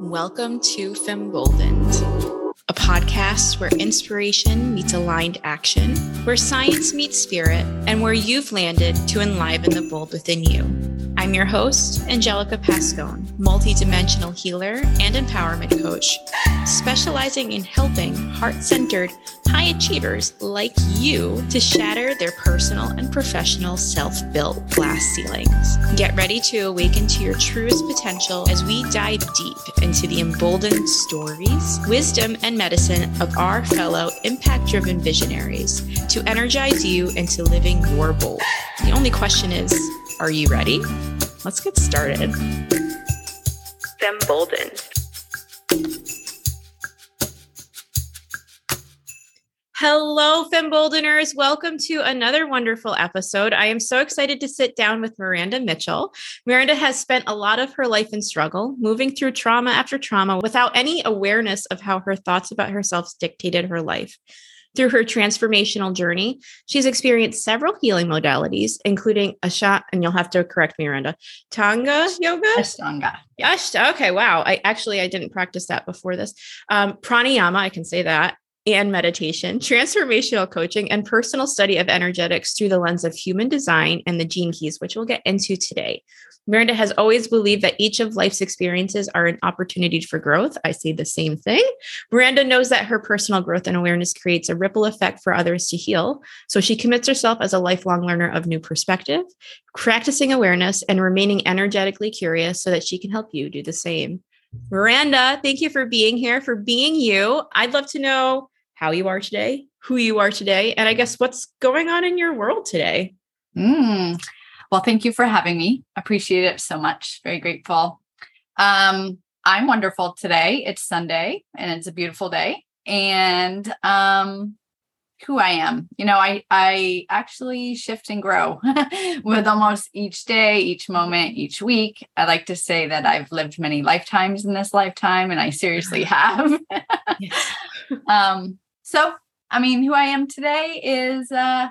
Welcome to Femboldened, a podcast where inspiration meets aligned action, where science meets spirit, and where you've landed to enliven the bold within you. I'm your host, Angelica Pascone, multidimensional healer and empowerment coach, specializing in helping heart centered, high achievers like you to shatter their personal and professional self built glass ceilings. Get ready to awaken to your truest potential as we dive deep into the emboldened stories, wisdom, and medicine of our fellow impact driven visionaries to energize you into living your bold. The only question is, are you ready? Let's get started. Femboldened. Hello, Femboldeners. Welcome to another wonderful episode. I am so excited to sit down with Miranda Mitchell. Miranda has spent a lot of her life in struggle, moving through trauma after trauma without any awareness of how her thoughts about herself dictated her life. Through her transformational journey, she's experienced several healing modalities, including a shot, and you'll have to correct me, Miranda, Tanga yoga? Ashtanga. Ashtanga. Okay, wow. I actually I didn't practice that before this. Um, pranayama, I can say that, and meditation, transformational coaching, and personal study of energetics through the lens of human design and the gene keys, which we'll get into today. Miranda has always believed that each of life's experiences are an opportunity for growth. I say the same thing. Miranda knows that her personal growth and awareness creates a ripple effect for others to heal. So she commits herself as a lifelong learner of new perspective, practicing awareness and remaining energetically curious so that she can help you do the same. Miranda, thank you for being here, for being you. I'd love to know how you are today, who you are today, and I guess what's going on in your world today. Mm. Well, thank you for having me. Appreciate it so much. Very grateful. Um, I'm wonderful today. It's Sunday and it's a beautiful day. And um, who I am, you know, I I actually shift and grow with almost each day, each moment, each week. I like to say that I've lived many lifetimes in this lifetime, and I seriously have. um, so, I mean, who I am today is uh,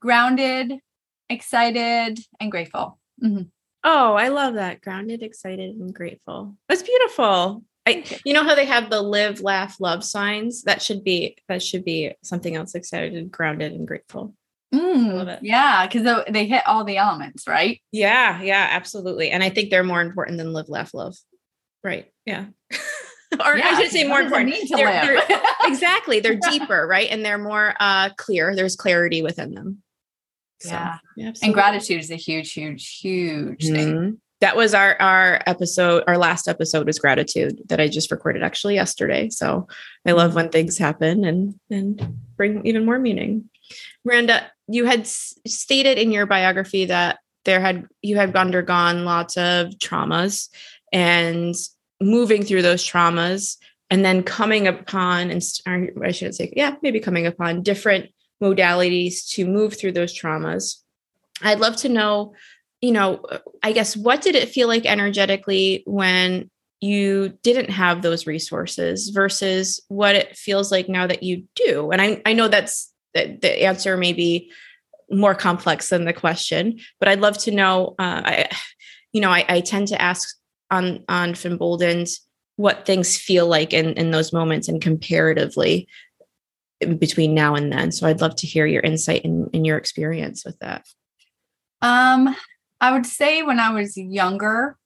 grounded, excited, and grateful. Mm-hmm. Oh, I love that. Grounded, excited, and grateful. That's beautiful. I, you know how they have the live, laugh, love signs? That should be that should be something else. Excited, grounded, and grateful. Mm, yeah, because they hit all the elements, right? Yeah, yeah, absolutely. And I think they're more important than live, laugh, love. Right. Yeah. or yeah, I should say more important. They're, they're, exactly. They're deeper, right? And they're more uh, clear. There's clarity within them. So, yeah. yeah and gratitude is a huge, huge, huge mm-hmm. thing. That was our our episode. Our last episode was gratitude that I just recorded actually yesterday. So I love when things happen and and bring even more meaning. Miranda, you had s- stated in your biography that there had you had undergone lots of traumas and moving through those traumas and then coming upon and I shouldn't say yeah maybe coming upon different modalities to move through those traumas. I'd love to know, you know, I guess what did it feel like energetically when you didn't have those resources versus what it feels like now that you do? And I, I know that's that the answer may be more complex than the question, but I'd love to know. Uh, I, you know, I, I tend to ask on on Femboldened what things feel like in in those moments and comparatively between now and then. So I'd love to hear your insight and in, in your experience with that. Um, I would say when I was younger,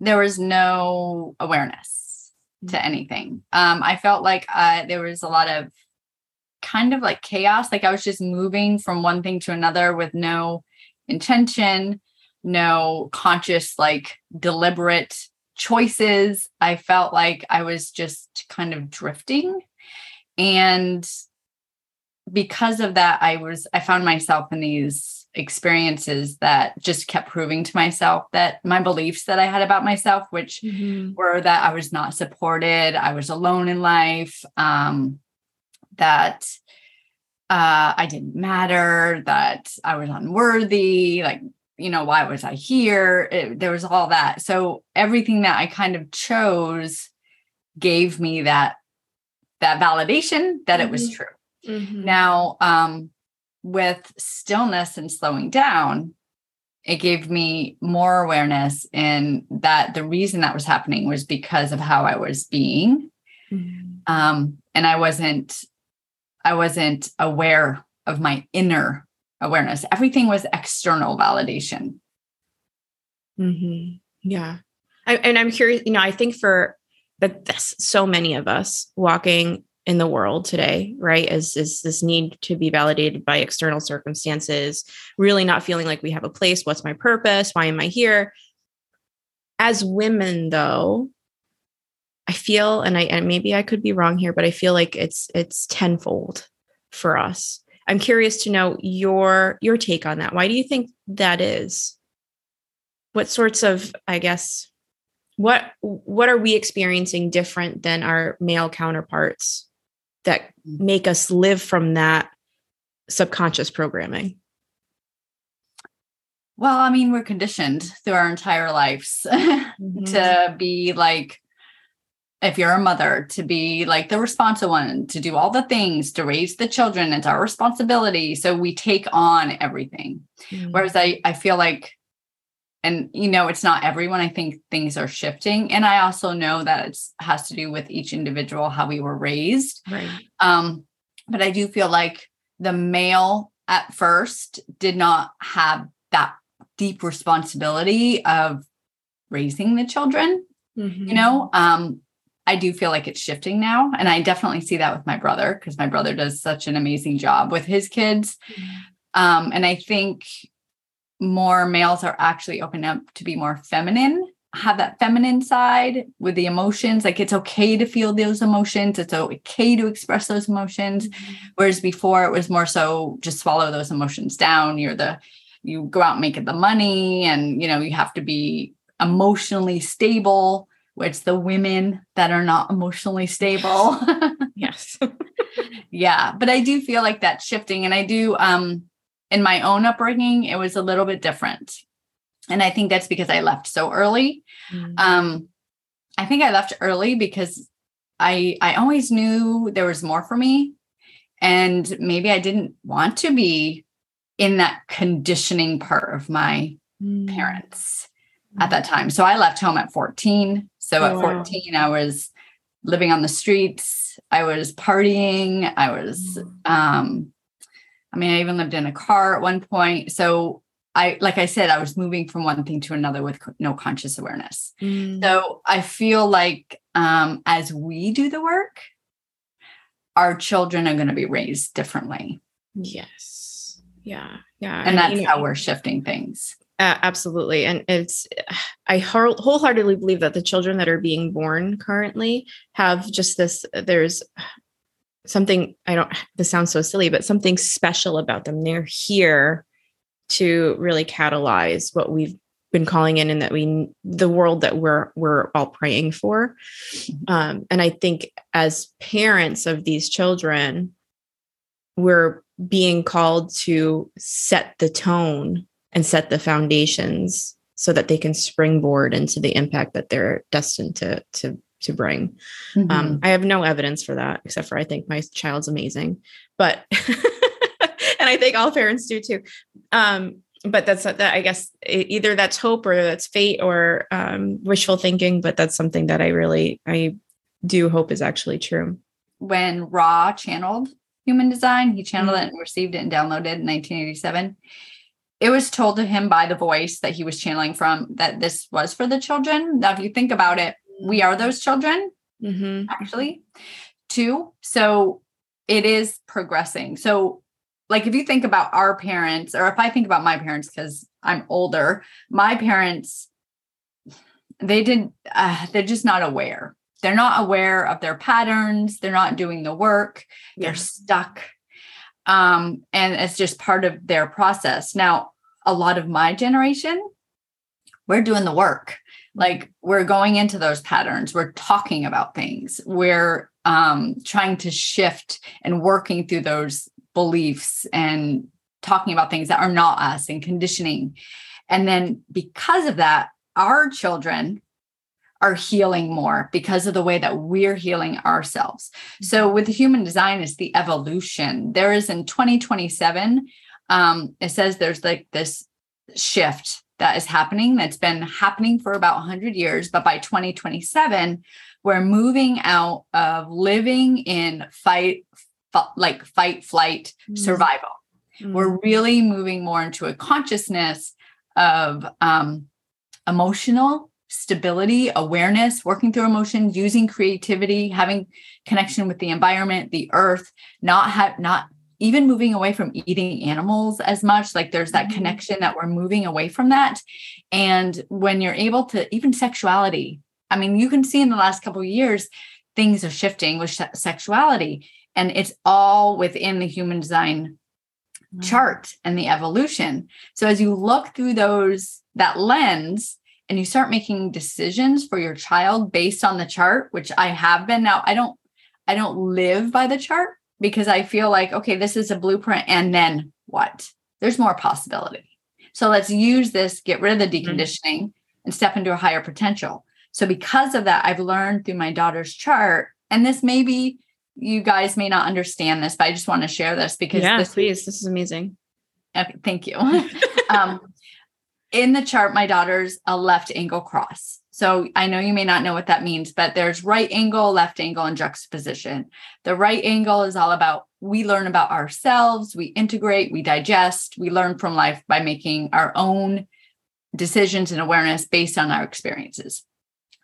there was no awareness to mm-hmm. anything. Um, I felt like uh, there was a lot of kind of like chaos. Like I was just moving from one thing to another with no intention, no conscious, like deliberate choices. I felt like I was just kind of drifting and because of that i was i found myself in these experiences that just kept proving to myself that my beliefs that i had about myself which mm-hmm. were that i was not supported i was alone in life um, that uh, i didn't matter that i was unworthy like you know why was i here it, there was all that so everything that i kind of chose gave me that that validation that mm-hmm. it was mm-hmm. true. Mm-hmm. Now, um, with stillness and slowing down, it gave me more awareness in that the reason that was happening was because of how I was being. Mm-hmm. Um, and I wasn't, I wasn't aware of my inner awareness. Everything was external validation. Mm-hmm. Yeah. I, and I'm curious, you know, I think for that, that's so many of us walking in the world today, right? Is is this need to be validated by external circumstances, really not feeling like we have a place. What's my purpose? Why am I here? As women, though, I feel, and I and maybe I could be wrong here, but I feel like it's it's tenfold for us. I'm curious to know your your take on that. Why do you think that is? What sorts of, I guess, what what are we experiencing different than our male counterparts that make us live from that subconscious programming? Well, I mean, we're conditioned through our entire lives mm-hmm. to be like, if you're a mother, to be like the responsible one, to do all the things, to raise the children. It's our responsibility. So we take on everything. Mm-hmm. Whereas I, I feel like and you know it's not everyone i think things are shifting and i also know that it has to do with each individual how we were raised right um but i do feel like the male at first did not have that deep responsibility of raising the children mm-hmm. you know um I do feel like it's shifting now. And I definitely see that with my brother because my brother does such an amazing job with his kids. Mm-hmm. Um, and I think more males are actually opening up to be more feminine have that feminine side with the emotions like it's okay to feel those emotions it's okay to express those emotions mm-hmm. whereas before it was more so just swallow those emotions down you're the you go out and make it the money and you know you have to be emotionally stable it's the women that are not emotionally stable yes yeah but i do feel like that's shifting and i do um in my own upbringing, it was a little bit different. And I think that's because I left so early. Mm-hmm. Um, I think I left early because I I always knew there was more for me. And maybe I didn't want to be in that conditioning part of my mm-hmm. parents at that time. So I left home at 14. So oh, at 14, wow. I was living on the streets. I was partying. I was mm. um, I mean, I even lived in a car at one point. So I, like I said, I was moving from one thing to another with no conscious awareness. Mm. So I feel like um, as we do the work, our children are going to be raised differently. Yes. Yeah. Yeah. And, and that's know, how we're shifting things. Uh, absolutely. And it's, I wholeheartedly believe that the children that are being born currently have just this, there's something I don't this sounds so silly, but something special about them. They're here to really catalyze what we've been calling in and that we the world that we're we're all praying for. Mm-hmm. Um, and I think as parents of these children, we're being called to set the tone and set the foundations so that they can springboard into the impact that they're destined to to to bring. Um, mm-hmm. Um, I have no evidence for that, except for I think my child's amazing, but and I think all parents do too. Um, but that's that I guess either that's hope or that's fate or um, wishful thinking. But that's something that I really I do hope is actually true. When Ra channeled human design, he channeled mm-hmm. it and received it and downloaded it in 1987 it was told to him by the voice that he was channeling from that this was for the children. Now, if you think about it, we are those children mm-hmm. actually too. So it is progressing. So like if you think about our parents or if i think about my parents because i'm older my parents they did uh, they're just not aware. They're not aware of their patterns. They're not doing the work. They're stuck. Um and it's just part of their process. Now a lot of my generation we're doing the work. Like we're going into those patterns. We're talking about things. We're um, trying to shift and working through those beliefs and talking about things that are not us and conditioning. And then because of that our children are healing more because of the way that we're healing ourselves. So mm-hmm. with human design is the evolution. There is in 2027 um, it says there's like this shift that is happening that's been happening for about 100 years. But by 2027, we're moving out of living in fight, f- like fight, flight, mm. survival. Mm. We're really moving more into a consciousness of um, emotional stability, awareness, working through emotions, using creativity, having connection with the environment, the earth, not have not even moving away from eating animals as much like there's that mm-hmm. connection that we're moving away from that. And when you're able to even sexuality i mean you can see in the last couple of years things are shifting with sexuality. And it's all within the human design chart and the evolution. So as you look through those that lens and you start making decisions for your child based on the chart which i have been now i don't i don't live by the chart because i feel like okay this is a blueprint and then what there's more possibility so let's use this get rid of the mm-hmm. deconditioning mm-hmm. and step into a higher potential so because of that i've learned through my daughter's chart and this maybe you guys may not understand this but i just want to share this because yeah this please this is amazing okay, thank you um, in the chart, my daughter's a left angle cross. So I know you may not know what that means, but there's right angle, left angle, and juxtaposition. The right angle is all about we learn about ourselves, we integrate, we digest, we learn from life by making our own decisions and awareness based on our experiences.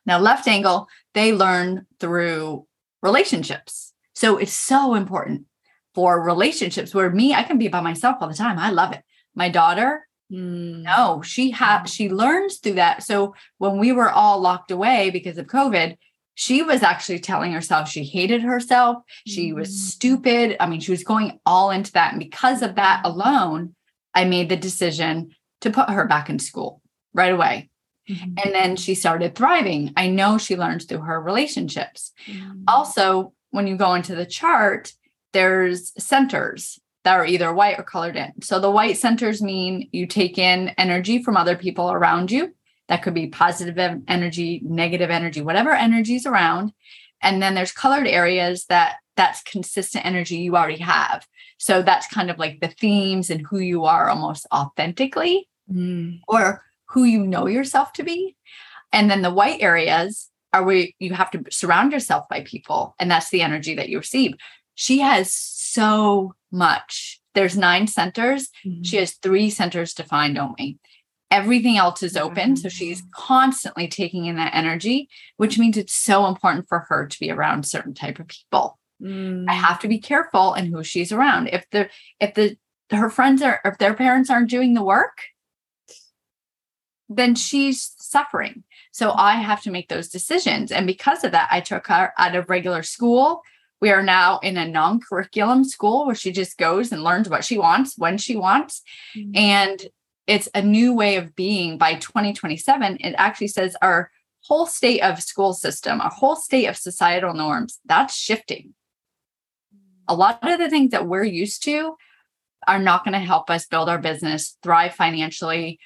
Now, left angle, they learn through relationships. So it's so important for relationships where me, I can be by myself all the time. I love it. My daughter, Mm. No, she had she learns through that. So when we were all locked away because of COVID, she was actually telling herself she hated herself. She was mm. stupid. I mean, she was going all into that. And because of that alone, I made the decision to put her back in school right away. Mm-hmm. And then she started thriving. I know she learns through her relationships. Mm-hmm. Also, when you go into the chart, there's centers that are either white or colored in. So the white centers mean you take in energy from other people around you. That could be positive energy, negative energy, whatever energy is around. And then there's colored areas that that's consistent energy you already have. So that's kind of like the themes and who you are almost authentically mm. or who you know yourself to be. And then the white areas are where you have to surround yourself by people. And that's the energy that you receive. She has so much. There's nine centers. Mm-hmm. She has three centers defined only. Everything else is open. So she's constantly taking in that energy, which means it's so important for her to be around certain type of people. Mm. I have to be careful in who she's around. If the if the her friends are if their parents aren't doing the work, then she's suffering. So I have to make those decisions. And because of that, I took her out of regular school we are now in a non curriculum school where she just goes and learns what she wants when she wants. Mm-hmm. And it's a new way of being by 2027. It actually says our whole state of school system, our whole state of societal norms, that's shifting. A lot of the things that we're used to are not going to help us build our business, thrive financially,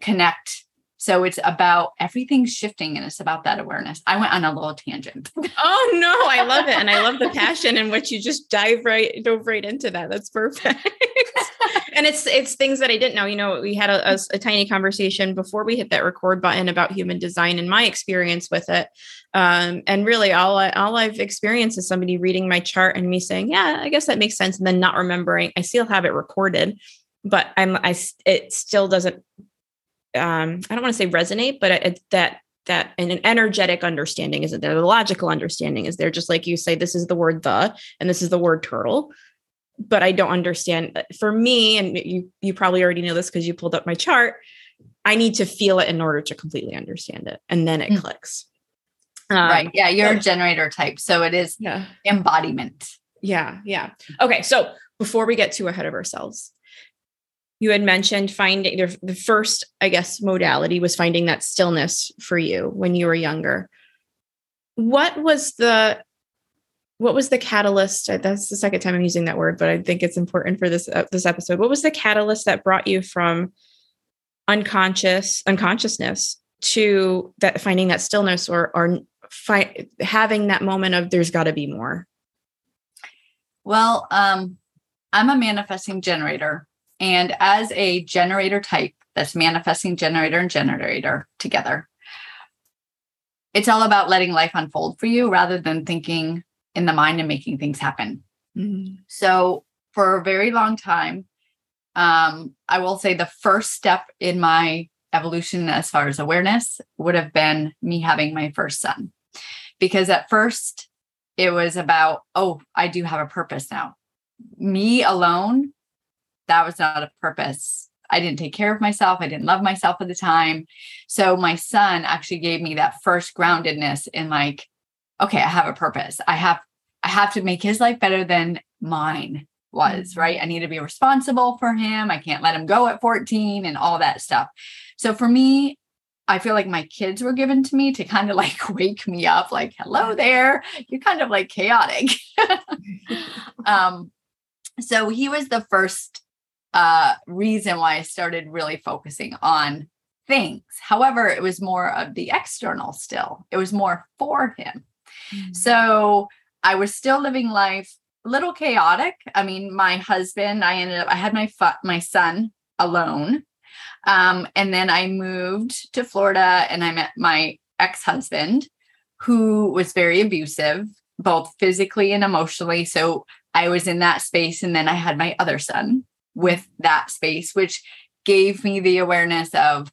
connect so it's about everything shifting and it's about that awareness. I went on a little tangent. oh no, I love it. And I love the passion in which you just dive right dove right into that. That's perfect. and it's it's things that I didn't know. You know, we had a, a, a, tiny conversation before we hit that record button about human design and my experience with it. Um, and really all I all I've experienced is somebody reading my chart and me saying, Yeah, I guess that makes sense. And then not remembering. I still have it recorded, but I'm I it still doesn't um, I don't want to say resonate, but it, that that and an energetic understanding isn't there. The logical understanding is there. Just like you say, this is the word the, and this is the word turtle. But I don't understand. Uh, for me, and you you probably already know this because you pulled up my chart. I need to feel it in order to completely understand it, and then it mm. clicks. Um, right. Yeah, you're a generator type, so it is yeah. embodiment. Yeah. Yeah. Okay. So before we get too ahead of ourselves, you had mentioned finding the first i guess modality was finding that stillness for you when you were younger. What was the what was the catalyst? That's the second time i'm using that word but i think it's important for this uh, this episode. What was the catalyst that brought you from unconscious unconsciousness to that finding that stillness or or fi- having that moment of there's got to be more? Well um i'm a manifesting generator and as a generator type, that's manifesting generator and generator together. It's all about letting life unfold for you rather than thinking in the mind and making things happen. Mhm. So for a very long time, um, I will say the first step in my evolution as far as awareness would have been me having my first son. Because at first it was about, oh, I do have a purpose now. Me alone, that was not a purpose. I didn't take care of myself. I didn't love myself at the time. So my son actually gave me that first groundedness in like, okay, I have a purpose. I have I have to make his life better than mine was, right? I need to be responsible for him. I can't let him go at 14 and all that stuff. So for me, I feel like my kids were given to me to kind of like wake me up, like, hello there. You're kind of like chaotic. um, so he was the first uh reason why I started really focusing on things. However, it was more of the external still. It was more for him. Mm-hmm. So I was still living life a little chaotic. I mean, my husband, I ended up, I had my fu- my son alone. Um, and then I moved to Florida and I met my ex-husband who was very abusive, both physically and emotionally. So I was in that space. And then I had my other son with that space, which gave me the awareness of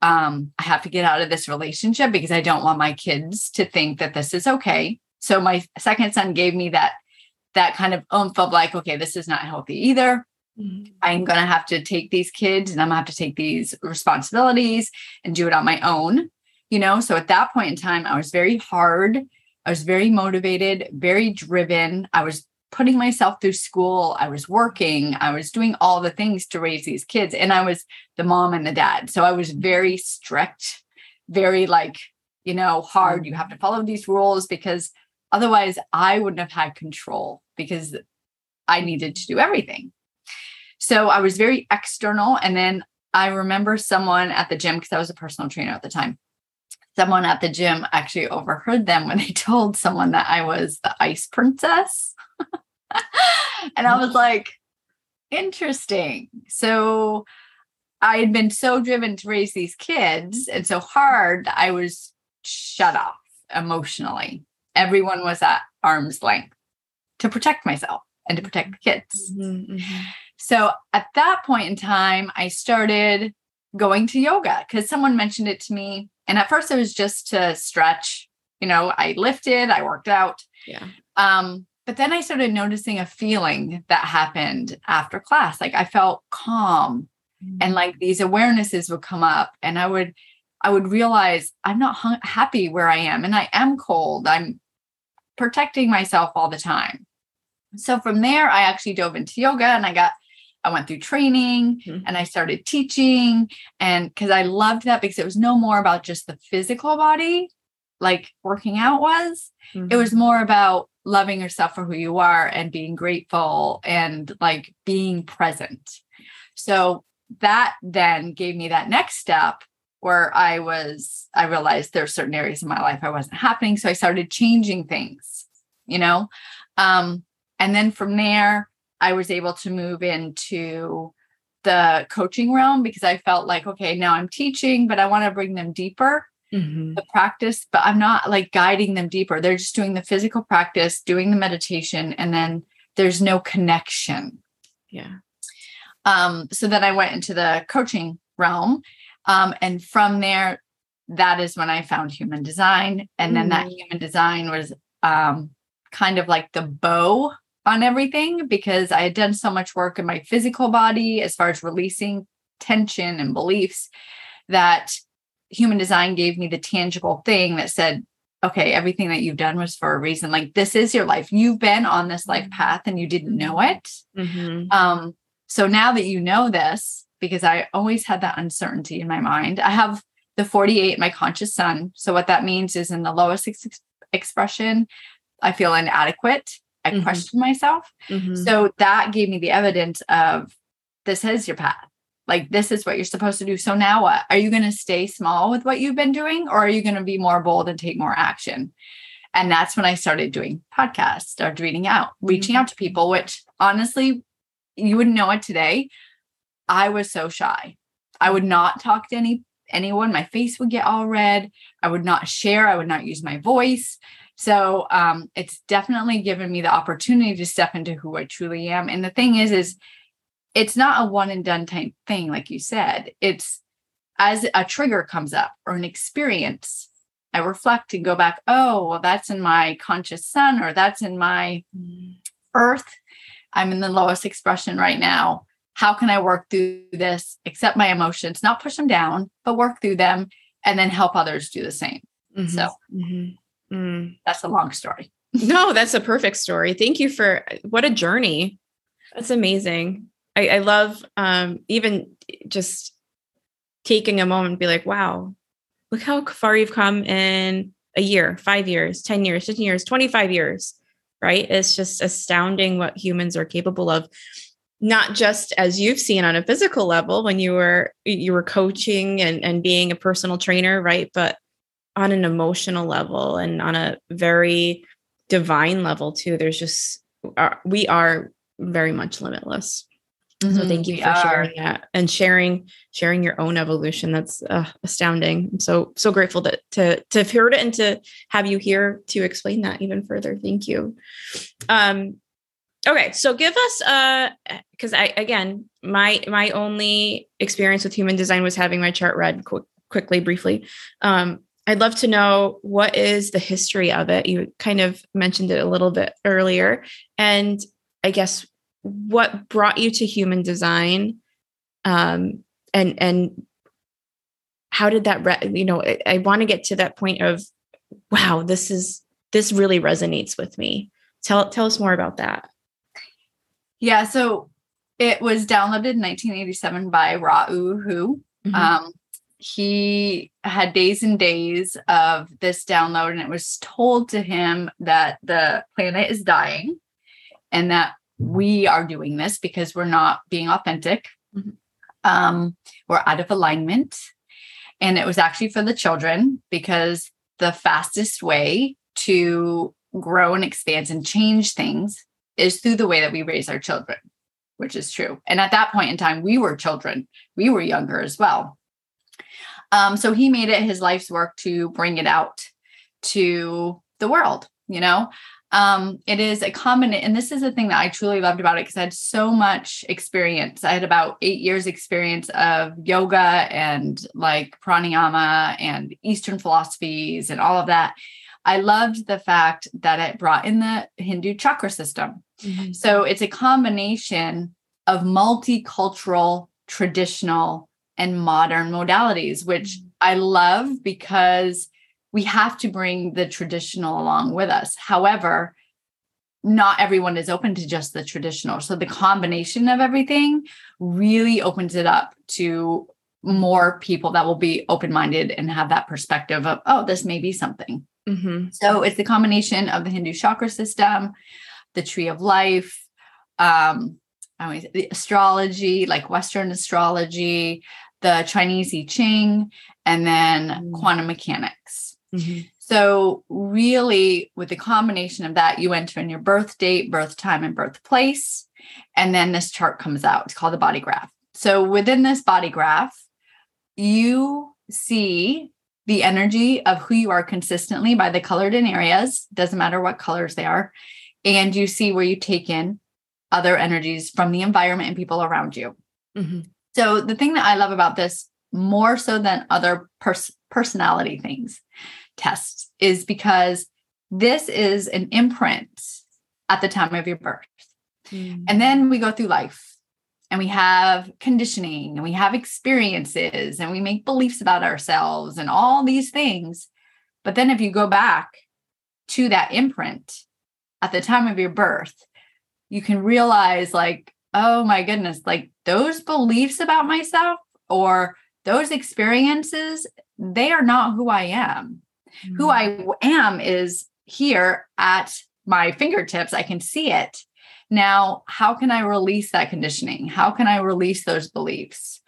um, I have to get out of this relationship because I don't want my kids to think that this is okay. So my second son gave me that that kind of oomph of like, okay, this is not healthy either. Mhm. I'm gonna have to take these kids and I'm gonna have to take these responsibilities and do it on my own. You know, so at that point in time, I was very hard. I was very motivated, very driven. I was putting myself through school. I was working. I was doing all the things to raise these kids. And I was the mom and the dad. So I was very strict, very like, you know, hard. Mm. You have to follow these rules because otherwise I wouldn't have had control because I needed to do everything. So I was very external. And then I remember someone at the gym, because I was a personal trainer at the time. Someone at the gym actually overheard them when they told someone that I was the ice princess. and I was like, interesting. So I had been so driven to raise these kids and so hard, that I was shut off emotionally. Everyone was at arm's length to protect myself and to protect the kids. Mhm, mhm. So at that point in time, I started going to yoga because someone mentioned it to me. And at first, it was just to stretch. You know, I lifted, I worked out. Yeah. Um, but then I started noticing a feeling that happened after class. Like I felt calm and like these awarenesses would come up and I would I would realize I'm not happy where I am and I am cold. I'm protecting myself all the time. So from there I actually dove into yoga and I got I went through training Mhm. and I started teaching and cuz I loved that because it was no more about just the physical body like working out was it was more about loving yourself for who you are and being grateful and like being present. So that then gave me that next step where I was, I realized there are certain areas in my life I wasn't happening. So I started changing things, you know? Um, and then from there, I was able to move into the coaching realm because I felt like, okay, now I'm teaching, but I want to bring them deeper Mhm. the practice, but I'm not like guiding them deeper. They're just doing the physical practice, doing the meditation, and then there's no connection. Yeah. Um, so then I went into the coaching realm. Um, and from there, that is when I found human design. And then that Mm. human design was um, kind of like the bow on everything because I had done so much work in my physical body as far as releasing tension and beliefs that human design gave me the tangible thing that said, okay, everything that you've done was for a reason. Like this is your life. You've been on this life path and you didn't know it. Mhm. Um, so now that you know this, because I always had that uncertainty in my mind, I have the 48, my conscious sun. So what that means is in the lowest ex- expression, I feel inadequate. I Mhm. question myself. Mhm. So that gave me the evidence of this is your path. Like this is what you're supposed to do. So now what? Are you going to stay small with what you've been doing or are you going to be more bold and take more action? And that's when I started doing podcasts, started reading out, reaching out to people, which honestly, you wouldn't know it today. I was so shy. I would not talk to any anyone. My face would get all red. I would not share. I would not use my voice. So um, it's definitely given me the opportunity to step into who I truly am. And the thing is, is it's not a one and done type thing, like you said. It's as a trigger comes up or an experience, I reflect and go back, oh, well, that's in my conscious sun or that's in my earth. I'm in the lowest expression right now. How can I work through this, accept my emotions, not push them down, but work through them and then help others do the same? Mm-hmm. So mm-hmm. Mm. that's a long story. no, that's a perfect story. Thank you for what a journey. That's amazing. I, I love um, even just taking a moment and be like, wow, look how far you've come in a year, five years, 10 years, 15 years, 25 years, right? It's just astounding what humans are capable of. Not just as you've seen on a physical level when you were you were coaching and, and being a personal trainer, right? But on an emotional level and on a very divine level too. There's just uh, we are very much limitless. Mm-hmm. So thank you we for are. sharing that and sharing sharing your own evolution. That's uh, astounding. I'm so so grateful that to to have heard it and to have you here to explain that even further. Thank you. Um, okay, so give us uh because I again my my only experience with human design was having my chart read qu- quickly briefly. Um, I'd love to know what is the history of it. You kind of mentioned it a little bit earlier, and I guess what brought you to human design? Um, and and how did that re- you know i, I want to get to that point of wow this is this really resonates with me. Tell tell us more about that. Yeah so it was downloaded in 1987 by Ra-Uru Hu. Mm-hmm. um, he had days and days of this download and it was told to him that the planet is dying and that we are doing this because we're not being authentic. Mm-hmm. Um, we're out of alignment. And it was actually for the children because the fastest way to grow and expand and change things is through the way that we raise our children, which is true. And at that point in time, we were children, we were younger as well. Um, so he made it his life's work to bring it out to the world, you know um, it is a common, and this is the thing that I truly loved about it because I had so much experience. I had about eight years experience of yoga and like pranayama and Eastern philosophies and all of that. I loved the fact that it brought in the Hindu chakra system. Mm-hmm. So it's a combination of multicultural, traditional, and modern modalities, which mm-hmm. I love because we have to bring the traditional along with us. However, not everyone is open to just the traditional. So the combination of everything really opens it up to more people that will be open minded and have that perspective of, oh, this may be something. Mm-hmm. So it's the combination of the Hindu chakra system, the tree of life, um, I mean, the astrology, like Western astrology, the Chinese I Ching, and then mm. quantum mechanics. Mm-hmm. So, really, with the combination of that, you enter in your birth date, birth time, and birthplace. And then this chart comes out. It's called the body graph. So, within this body graph, you see the energy of who you are consistently by the colored in areas, doesn't matter what colors they are. And you see where you take in other energies from the environment and people around you. Mm-hmm. So, the thing that I love about this more so than other pers- personality things tests is because this is an imprint at the time of your birth. Mm. And then we go through life and we have conditioning and we have experiences and we make beliefs about ourselves and all these things. But then if you go back to that imprint at the time of your birth, you can realize, like, oh my goodness, like those beliefs about myself or those experiences, they are not who I am. Mm-hmm. Who I am is here at my fingertips. I can see it. Now, how can I release that conditioning? How can I release those beliefs?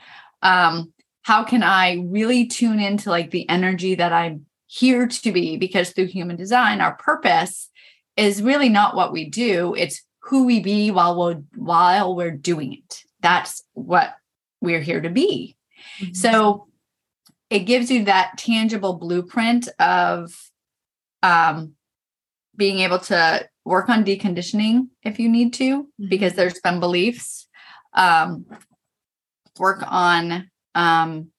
Um, how can I really tune into like the energy that I'm here to be? Because through human design, our purpose is really not what we do, it's who we be while we're while we're doing it. That's what we're here to be. Mhm. So it gives you that tangible blueprint of um, being able to work on deconditioning if you need to, because there's been beliefs. Um, work on um,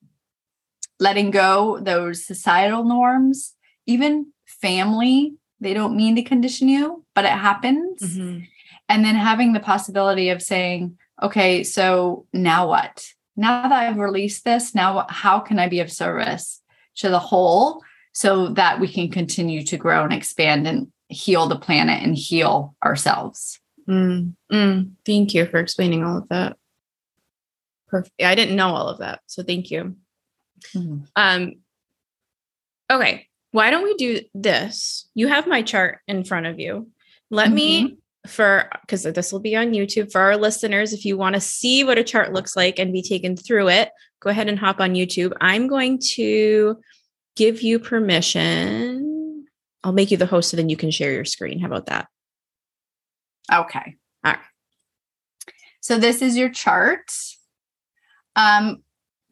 letting go those societal norms, even family. They don't mean to condition you, but it happens Mhm. And then having the possibility of saying okay so now what now that i've released this now how can i be of service to the whole so that we can continue to grow and expand and heal the planet and heal ourselves Mm, mm. Thank you for explaining all of that. Perfect. I didn't know all of that, so thank you. Um. Okay, why don't we do this? You have my chart in front of you. Let me for because this will be on YouTube for our listeners. If you want to see what a chart looks like and be taken through it, go ahead and hop on YouTube. I'm going to give you permission. I'll make you the host so then you can share your screen. How about that? okay All right. so this is your chart um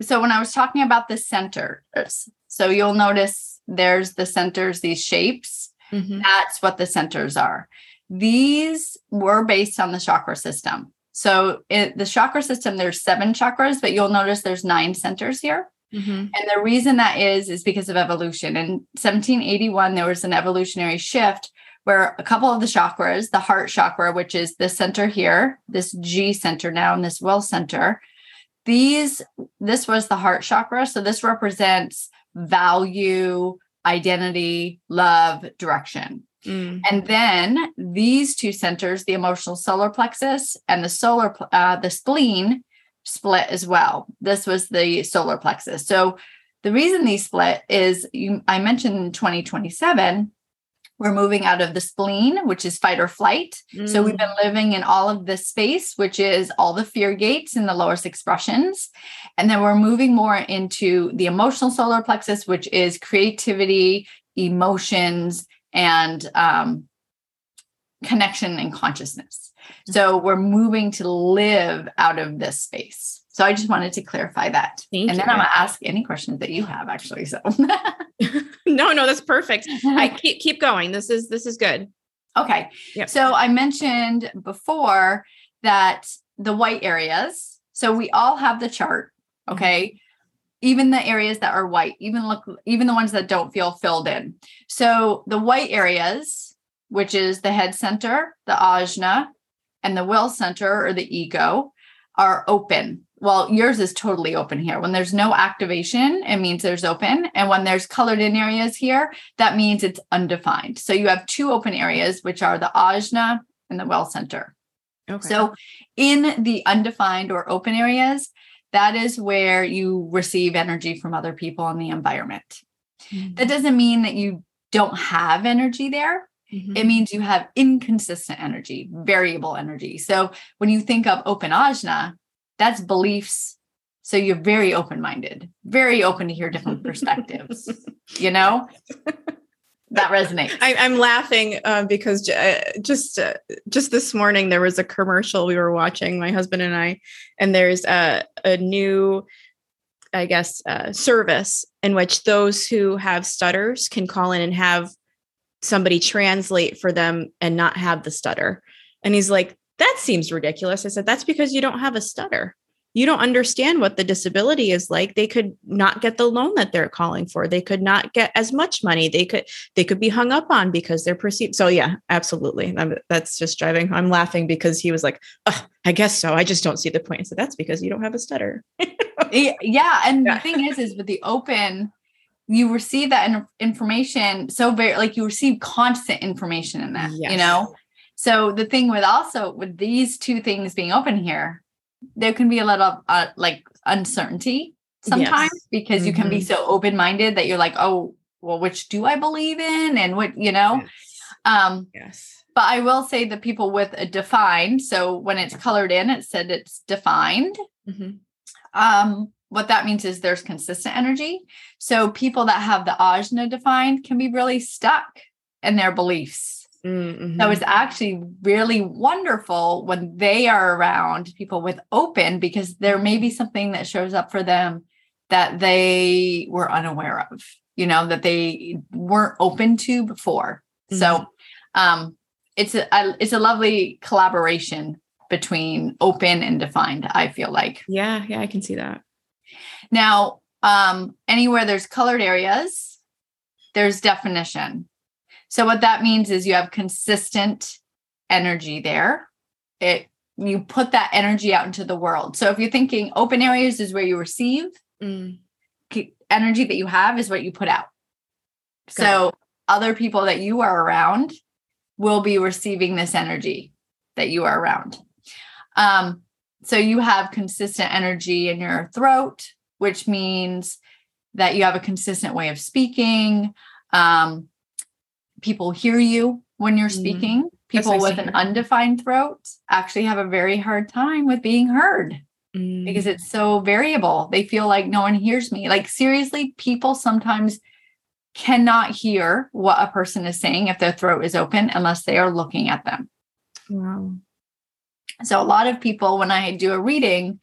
so when i was talking about the centers so you'll notice there's the centers these shapes Mhm. That's what the centers are. These were based on the chakra system. So it, the chakra system, there's seven chakras, but you'll notice there's nine centers here. Mhm. And the reason that is, is because of evolution. In 1781, there was an evolutionary shift where a couple of the chakras, the heart chakra, which is this center here, this G center now, and this will center, these, this was the heart chakra. So this represents value, identity, love, direction. Mm. And then these two centers, the emotional solar plexus and the solar, uh, the spleen, split as well. This was the solar plexus. So the reason these split is you, I mentioned in 2027, we're moving out of the spleen, which is fight or flight. So we've been living in all of this space, which is all the fear gates and the lowest expressions. And then we're moving more into the emotional solar plexus, which is creativity, emotions, and um, connection and consciousness. So we're moving to live out of this space. So I just wanted to clarify that. Thank and then you. I'm going to ask any questions that you have, actually. So, no, no, that's perfect. I keep keep going. This is this is good. Okay. Yep. So I mentioned before that the white areas, so we all have the chart, okay? Even the areas that are white, even look even the ones that don't feel filled in. So the white areas, which is the head center, the ajna, and the will center or the ego, are open. Well, yours is totally open here. When there's no activation, it means there's open. And when there's colored in areas here, that means it's undefined. So you have two open areas, which are the ajna and the well center. Okay. So in the undefined or open areas, that is where you receive energy from other people in the environment. Mm-hmm. That doesn't mean that you don't have energy there. Mhm. It means you have inconsistent energy, variable energy. So when you think of open ajna, that's beliefs. So you're very open minded, very open to hear different perspectives. You know, that resonates. I, I'm laughing uh, because j- uh, just uh, just this morning there was a commercial we were watching, my husband and I, and there's a a new, I guess, uh, service in which those who have stutters can call in and have somebody translate for them and not have the stutter. And he's like, "That seems ridiculous." I said, "That's because you don't have a stutter." You don't understand what the disability is like. They could not get the loan that they're calling for. They could not get as much money. They could they could be hung up on because they're perceived so yeah absolutely. I'm, that's just driving i'm laughing because he was like oh, i guess so. I just don't see the point. So that's because you don't have a stutter. Yeah and Yeah. the thing is is with the open you receive that information so very like you receive constant information in that you know? So the thing with also with these two things being open here there can be a little uh, like uncertainty sometimes Yes. because you can be Mhm. so open-minded that you're like oh well which do i believe in and what you know um yes but i will say the people with a defined so when it's colored in it said it's defined Mhm. um what that means is there's consistent energy so people that have the ajna defined can be really stuck in their beliefs Mhm. so it's actually really wonderful when they are around people with open because there may be something that shows up for them that they were unaware of, you know, that they weren't open to before. Mm-hmm. So um it's a, a it's a lovely collaboration between open and defined, I feel like. Yeah, yeah, I can see that. Now, um anywhere there's colored areas, there's definition. So what that means is you have consistent energy there. It you put that energy out into the world. So if you're thinking open areas is where you receive, mm. energy that you have is what you put out. Got so other people that you are around will be receiving this energy that you are around. Um, so you have consistent energy in your throat, which means that you have a consistent way of speaking. Um, people hear you when you're mm-hmm. speaking. Mm. People with an undefined throat actually have a very hard time with being heard mm. because it's so variable. They feel like no one hears me. Like, seriously, people sometimes cannot hear what a person is saying if their throat is open unless they are looking at them. Wow. So, a lot of people, when I do a reading,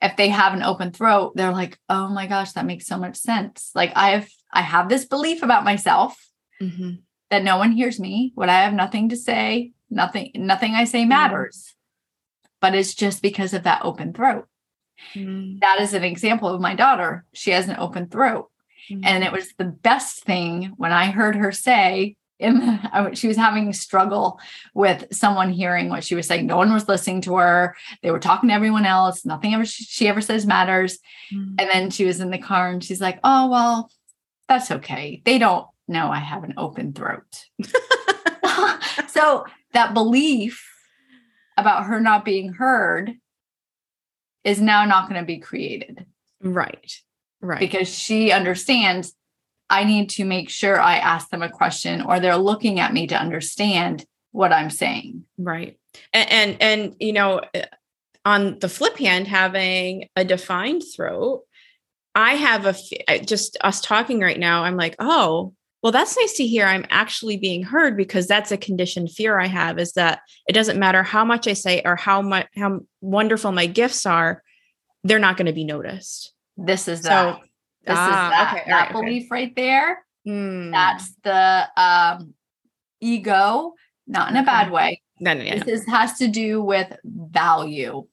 if they have an open throat, they're like, "Oh my gosh, that makes so much sense." Like I have I have this belief about myself mm-hmm that no one hears me, when I have nothing to say, nothing, nothing I say mm-hmm. matters. But it's just because of that open throat. Mm-hmm. That is an example of my daughter. She has an open throat. Mm-hmm. And it was the best thing when I heard her say, in the, she was having a struggle with someone hearing what she was saying. No one was listening to her. They were talking to everyone else. Nothing ever she ever says matters. Mm-hmm. And then she was in the car and she's like, "Oh well, that's okay. They don't no, I have an open throat. so that belief about her not being heard is now not going to be created. Right. Right. Because she understands I need to make sure I ask them a question or they're looking at me to understand what I'm saying. Right. And and, and you know, uh, on the flip hand, having a defined throat, I have a just us talking right now. I'm like, oh, well that's nice to hear i'm actually being heard because that's a conditioned fear i have is that it doesn't matter how much i say or how much how wonderful my gifts are they're not going to be noticed. This is so, that. This ah, is that, okay, that right, belief okay. right there. Mm. that's the um ego not in a bad way. No, no, no, this is, has to do with value.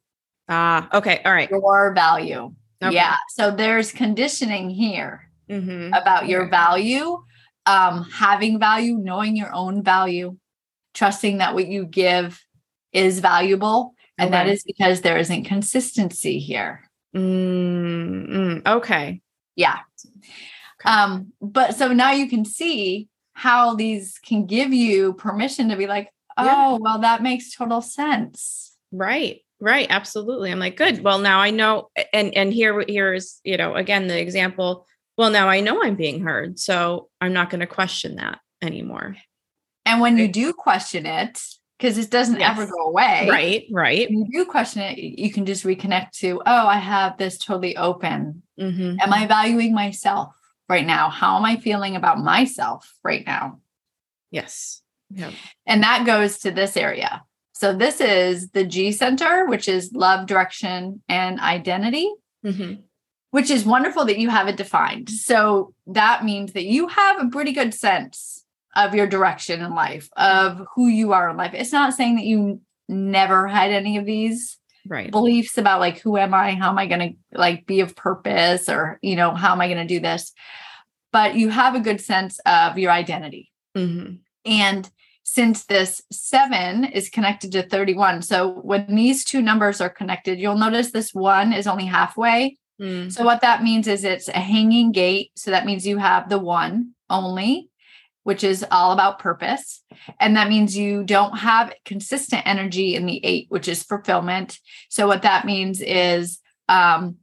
Ah okay all right. Your value. Okay. yeah so there's conditioning here mm-hmm. about your value um, having value, knowing your own value, trusting that what you give is valuable. And okay. that is because there isn't consistency here. Mm, okay. Yeah. Okay. Um, but so now you can see how these can give you permission to be like, oh, yeah. well, that makes total sense. Right. Right. Absolutely. I'm like, good. Well, now I know. And and here here's, you know, again, the example well, now I know I'm being heard. So I'm not going to question that anymore. And when you do question it, because it doesn't yes. ever go away. Right, right. When you do question it, you can just reconnect to, oh, I have this totally open. Mm-hmm. Am I valuing myself right now? How am I feeling about myself right now? Yes. Yep. And that goes to this area. So this is the G center, which is love, direction, and identity. Mm-hmm which is wonderful that you have it defined. So that means that you have a pretty good sense of your direction in life, of who you are in life. It's not saying that you never had any of these right. beliefs about like who am I, how am I going to like be of purpose or you know, how am I going to do this? But you have a good sense of your identity. Mm-hmm. And since this seven is connected to 31. So when these two numbers are connected, you'll notice this one is only halfway Mm. So what that means is it's a hanging gate. So that means you have the one only, which is all about purpose. And that means you don't have consistent energy in the eight, which is fulfillment. So what that means is um,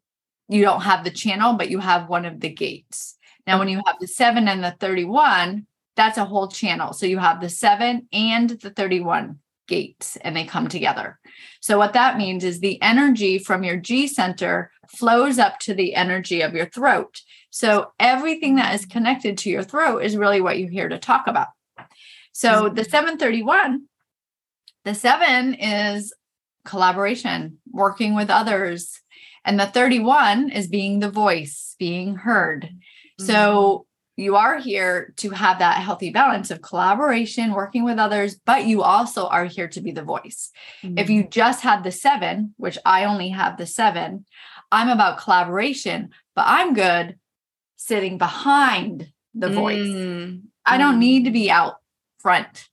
you don't have the channel, but you have one of the gates. Now, when you have the seven and the 31, that's a whole channel. So you have the seven and the 31 gates and they come together. So, what that means is the energy from your G center flows up to the energy of your throat. So, everything that is connected to your throat is really what you're here to talk about. So, the 731, the seven is collaboration, working with others. And the 31 is being the voice, being heard. Mm-hmm. So you are here to have that healthy balance of collaboration, working with others, but you also are here to be the voice. Mm-hmm. If you just had the seven, which I only have the seven, I'm about collaboration, but I'm good sitting behind the voice. Mm. I don't need to be out front.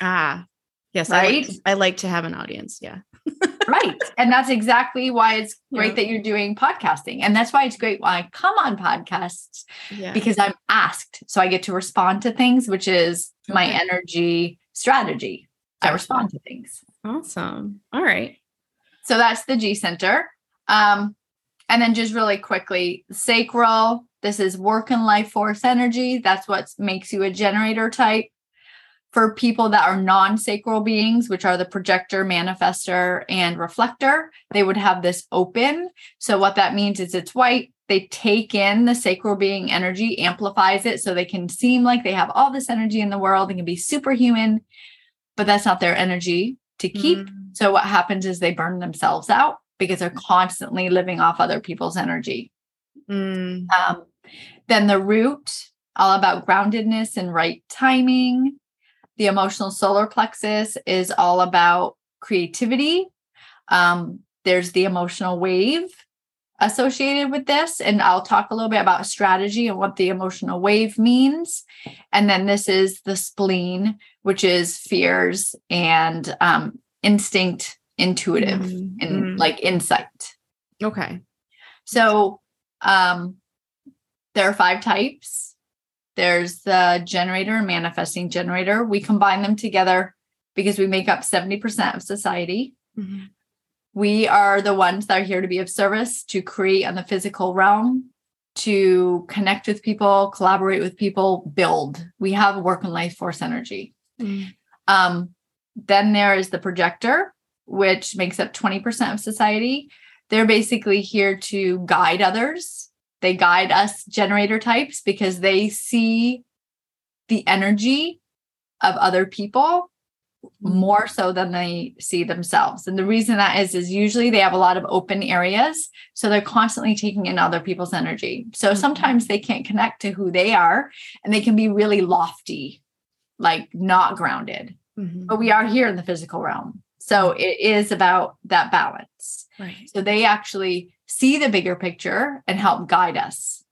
Ah, yes, I like, Right? to, I like to have an audience. Yeah. right. And that's exactly why it's great Yeah. that you're doing podcasting. And that's why it's great when I come on podcasts Yeah. because I'm asked. So I get to respond to things, which is my energy strategy. I respond to things. awesome. All right. So that's the G center. Um, and then just really quickly, sacral. This is work and life force energy. That's what makes you a generator type. For people that are non sacral beings, which are the projector, manifester, and reflector, they would have this open. So, what that means is it's white. They take in the sacral being energy, amplifies it so they can seem like they have all this energy in the world and can be superhuman, but that's not their energy to keep. Mm. So what happens is they burn themselves out because they're constantly living off other people's energy. Mm. Um, then the root, all about groundedness and right timing. The emotional solar plexus is all about creativity. Um, there's the emotional wave associated with this, and I'll talk a little bit about strategy and what the emotional wave means. And then this is the spleen, which is fears and um, instinct, intuitive, Mm, and mm. like insight. Okay. So um there are five types. There's the generator and manifesting generator. We combine them together because we make up 70% of society. Mhm. We are the ones that are here to be of service, to create on the physical realm, to connect with people, collaborate with people, build. We have work and life force energy. Mm. Um, then there is the projector, which makes up 20% of society. They're basically here to guide others. They guide us generator types because they see the energy of other people more so than they see themselves. And the reason that is is usually they have a lot of open areas, so they're constantly taking in other people's energy. So Mhm. sometimes they can't connect to who they are and they can be really lofty, like not grounded Mhm. but we are here in the physical realm. So it is about that balance. Right. So they actually see the bigger picture and help guide us.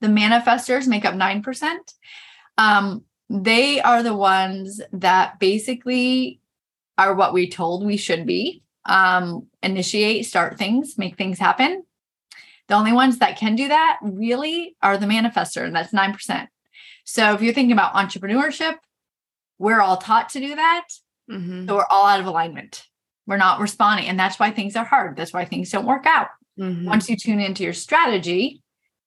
The manifestors make up 9%. Um, they are the ones that basically are what we told we should be um, initiate, start things, make things happen. The only ones that can do that really are the manifestor, and that's 9%. So if you're thinking about entrepreneurship, we're all taught to do that. Mhm. So we're all out of alignment. We're not responding. And that's why things are hard. That's why things don't work out. Mhm. Once you tune into your strategy,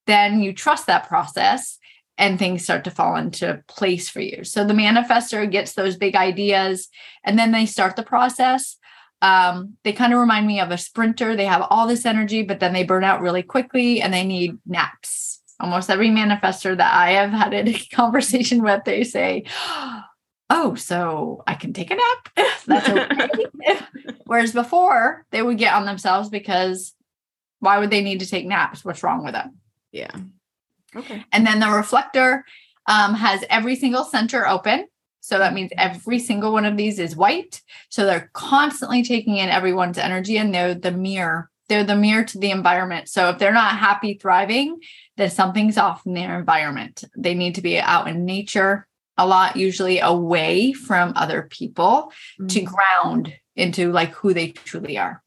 then you trust that process and things start to fall into place for you. So the manifestor gets those big ideas and then they start the process. Um, they kind of remind me of a sprinter. They have all this energy, but then they burn out really quickly and they need naps. Almost every manifestor that I have had a conversation with, they say, Oh, so I can take a nap. That's okay. Whereas before, they would get on themselves because why would they need to take naps? What's wrong with them? Yeah. Okay. And then the reflector um, has every single center open. So that means every single one of these is white. So they're constantly taking in everyone's energy and they're the mirror. They're the mirror to the environment. So if they're not happy thriving, then something's off in their environment. They need to be out in nature a lot, usually away from other people to Mhm. ground into like who they truly are.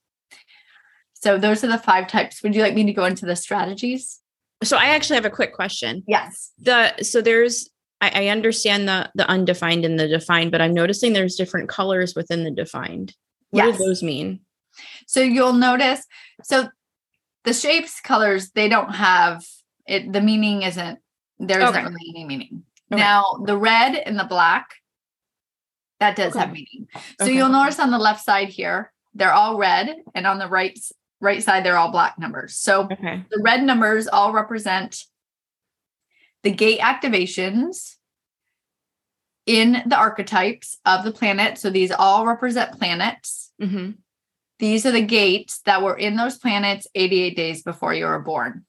So those are the five types. Would you like me to go into the strategies? So I actually have a quick question. Yes. The so there's I, I understand the the undefined and the defined, but I'm noticing there's different colors within the defined. What Yes. do those mean? So you'll notice, so the shapes, colors, they don't have it, the meaning isn't, there isn't Okay. really any meaning. Okay. Now, the red and the black, that does have meaning. So Okay. you'll notice on the left side here, they're all red, and on the right right side, they're all black numbers. So Okay. the red numbers all represent the gate activations in the archetypes of the planet. So these all represent planets. hmm these are the gates that were in those planets 88 days before you were born.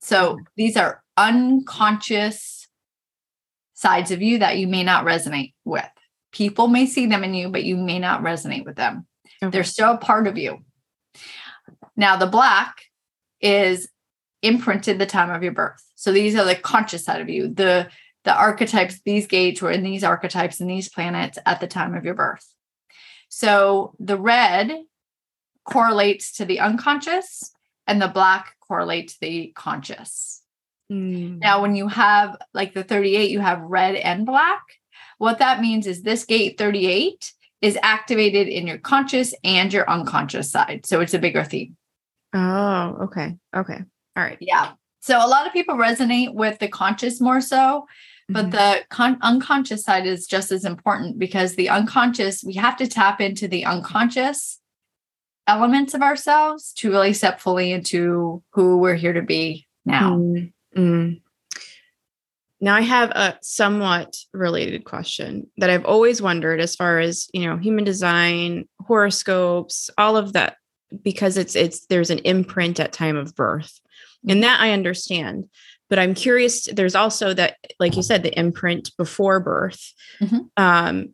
So these are unconscious sides of you that you may not resonate with. People may see them in you, but you may not resonate with them. Okay. They're still a part of you. Now, the black is imprinted the time of your birth. So these are the conscious side of you. The the archetypes, these gates were in these archetypes and these planets at the time of your birth. So the red correlates to the unconscious and the black correlates to the conscious. Mm. Now, when you have like the 38, you have red and black. What that means is this gate 38 is activated in your conscious and your unconscious side. So it's a bigger theme. Oh, okay. Okay. All right. Yeah. So a lot of people resonate with the conscious more so, but Mhm. the con- unconscious side is just as important because the unconscious, we have to tap into the unconscious elements of ourselves to really step fully into who we're here to be now. Mm, mm. Now I have a somewhat related question that I've always wondered as far as, you know, human design, horoscopes, all of that because it's it's there's an imprint at time of birth. And that I understand. But I'm curious there's also that like you said the imprint before birth. Mhm. Um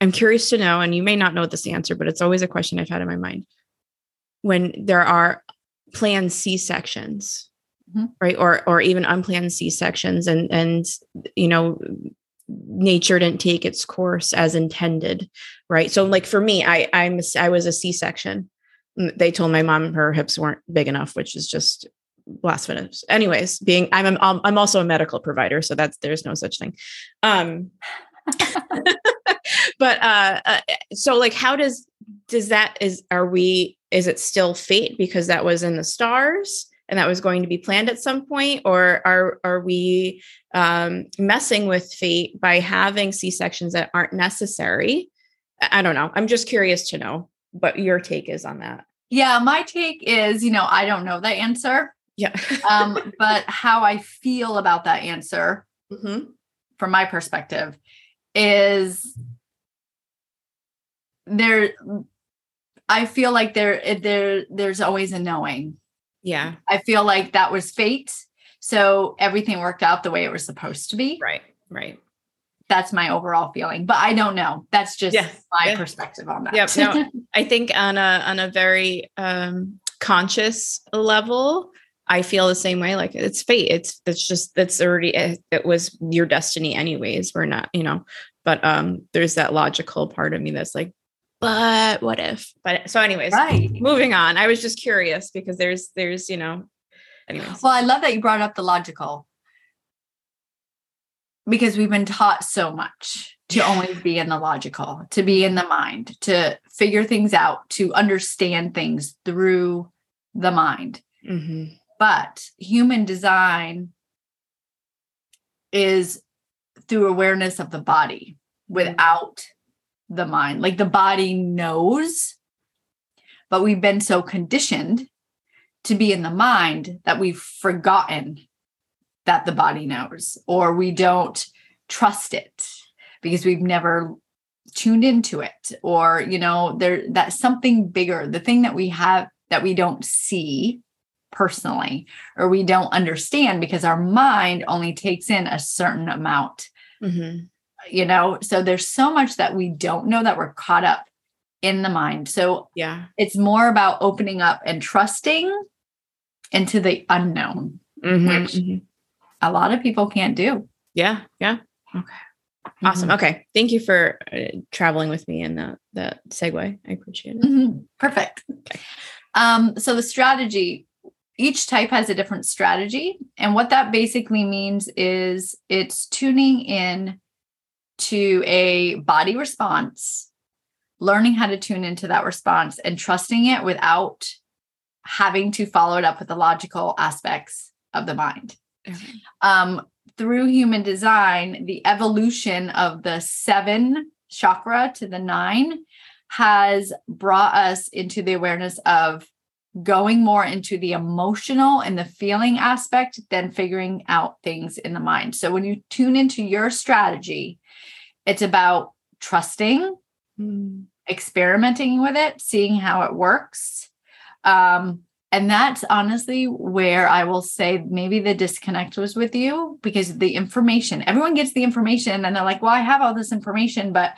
I'm curious to know and you may not know this answer but it's always a question I've had in my mind. When there are planned C-sections Mhm. right? Or or even unplanned c-sections and and you know nature didn't take its course as intended right? So like for me i i'm I was a c-section Mm, they told my mom her hips weren't big enough which is just blasphemous. Anyways being i'm i'm, I'm also a medical provider so that's there's no such thing. Um but uh, uh so like how does does that is are we is it still fate because that was in the stars and that was going to be planned at some point? Or are are we um messing with fate by having c-sections that aren't necessary? I don't know. I'm just curious to know what your take is on that. Yeah, my take is, you know, I don't know the answer, yeah. Um, but how I feel about that answer Mhm. from my perspective is there I feel like there there there's always a knowing. Yeah I feel like that was fate. So everything worked out the way it was supposed to be. right right That's my overall feeling. But I don't know. That's just Yeah, my yeah. perspective on that. Yep, no. I think on a on a very um conscious level, I feel the same way. Like it's fate. It's it's just that's already it, it was your destiny anyways. We're not, you know, but um there's that logical part of me that's like, but what if? But so anyways, right. moving on. I was just curious because there's there's, you know, anyways. Well, I love that you brought up the logical because we've been taught so much to always be in the logical, to be in the mind, to figure things out, to understand things through the mind. Mhm. But human design is through awareness of the body without the mind. Like the body knows, but we've been so conditioned to be in the mind that we've forgotten that the body knows, or we don't trust it because we've never tuned into it, or, you know, there that's something bigger, the thing that we have that we don't see personally or we don't understand because our mind only takes in a certain amount Mhm. You know so there's so much that we don't know that we're caught up in the mind so Yeah. it's more about opening up and trusting into the unknown Mhm, Which- mhm. a lot of people can't do Yeah. Yeah. Okay Awesome. Okay. Thank you for uh, traveling with me in that that segue. I appreciate it. Mhm. Perfect. Um, so the strategy, each type has a different strategy. And what that basically means is it's tuning in to a body response, learning how to tune into that response and trusting it without having to follow it up with the logical aspects of the mind. Okay. Um, through human design, the evolution of the seven chakra to the nine has brought us into the awareness of going more into the emotional and the feeling aspect than figuring out things in the mind. So when you tune into your strategy, it's about trusting Mm. experimenting with it, seeing how it works. Um, and that's honestly where I will say maybe the disconnect was with you because the information, everyone gets the information and they're like, well, I have all this information, but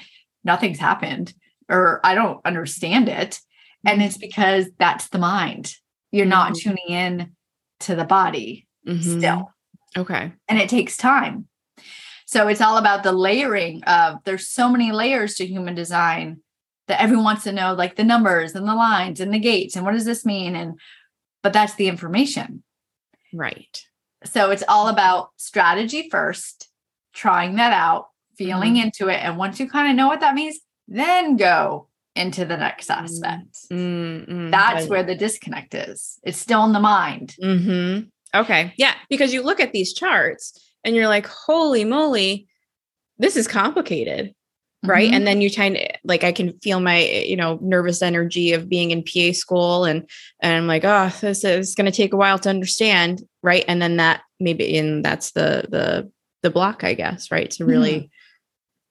nothing's happened or I don't understand it. And it's because that's the mind. You're not Mhm. tuning in to the body Mhm. still Okay. and it takes time. So it's all about the layering of there's so many layers to human design that everyone wants to know like the numbers and the lines and the gates and what does this mean and but that's the information. Right. So it's all about strategy first, trying that out, feeling into it and once you kind of know what that means, then go into the next aspect. Mm, mm, That's where the disconnect is. It's still in the mind. Mm-hmm. Okay. Yeah. Because you look at these charts and you're like, holy moly, this is complicated. Right. Mhm. And then you kind of like, I can feel my, you know, nervous energy of being in PA school and, and I'm like, oh, this is going to take a while to understand. Right. And then that maybe, and that's the, the, the block, I guess. Right. To really.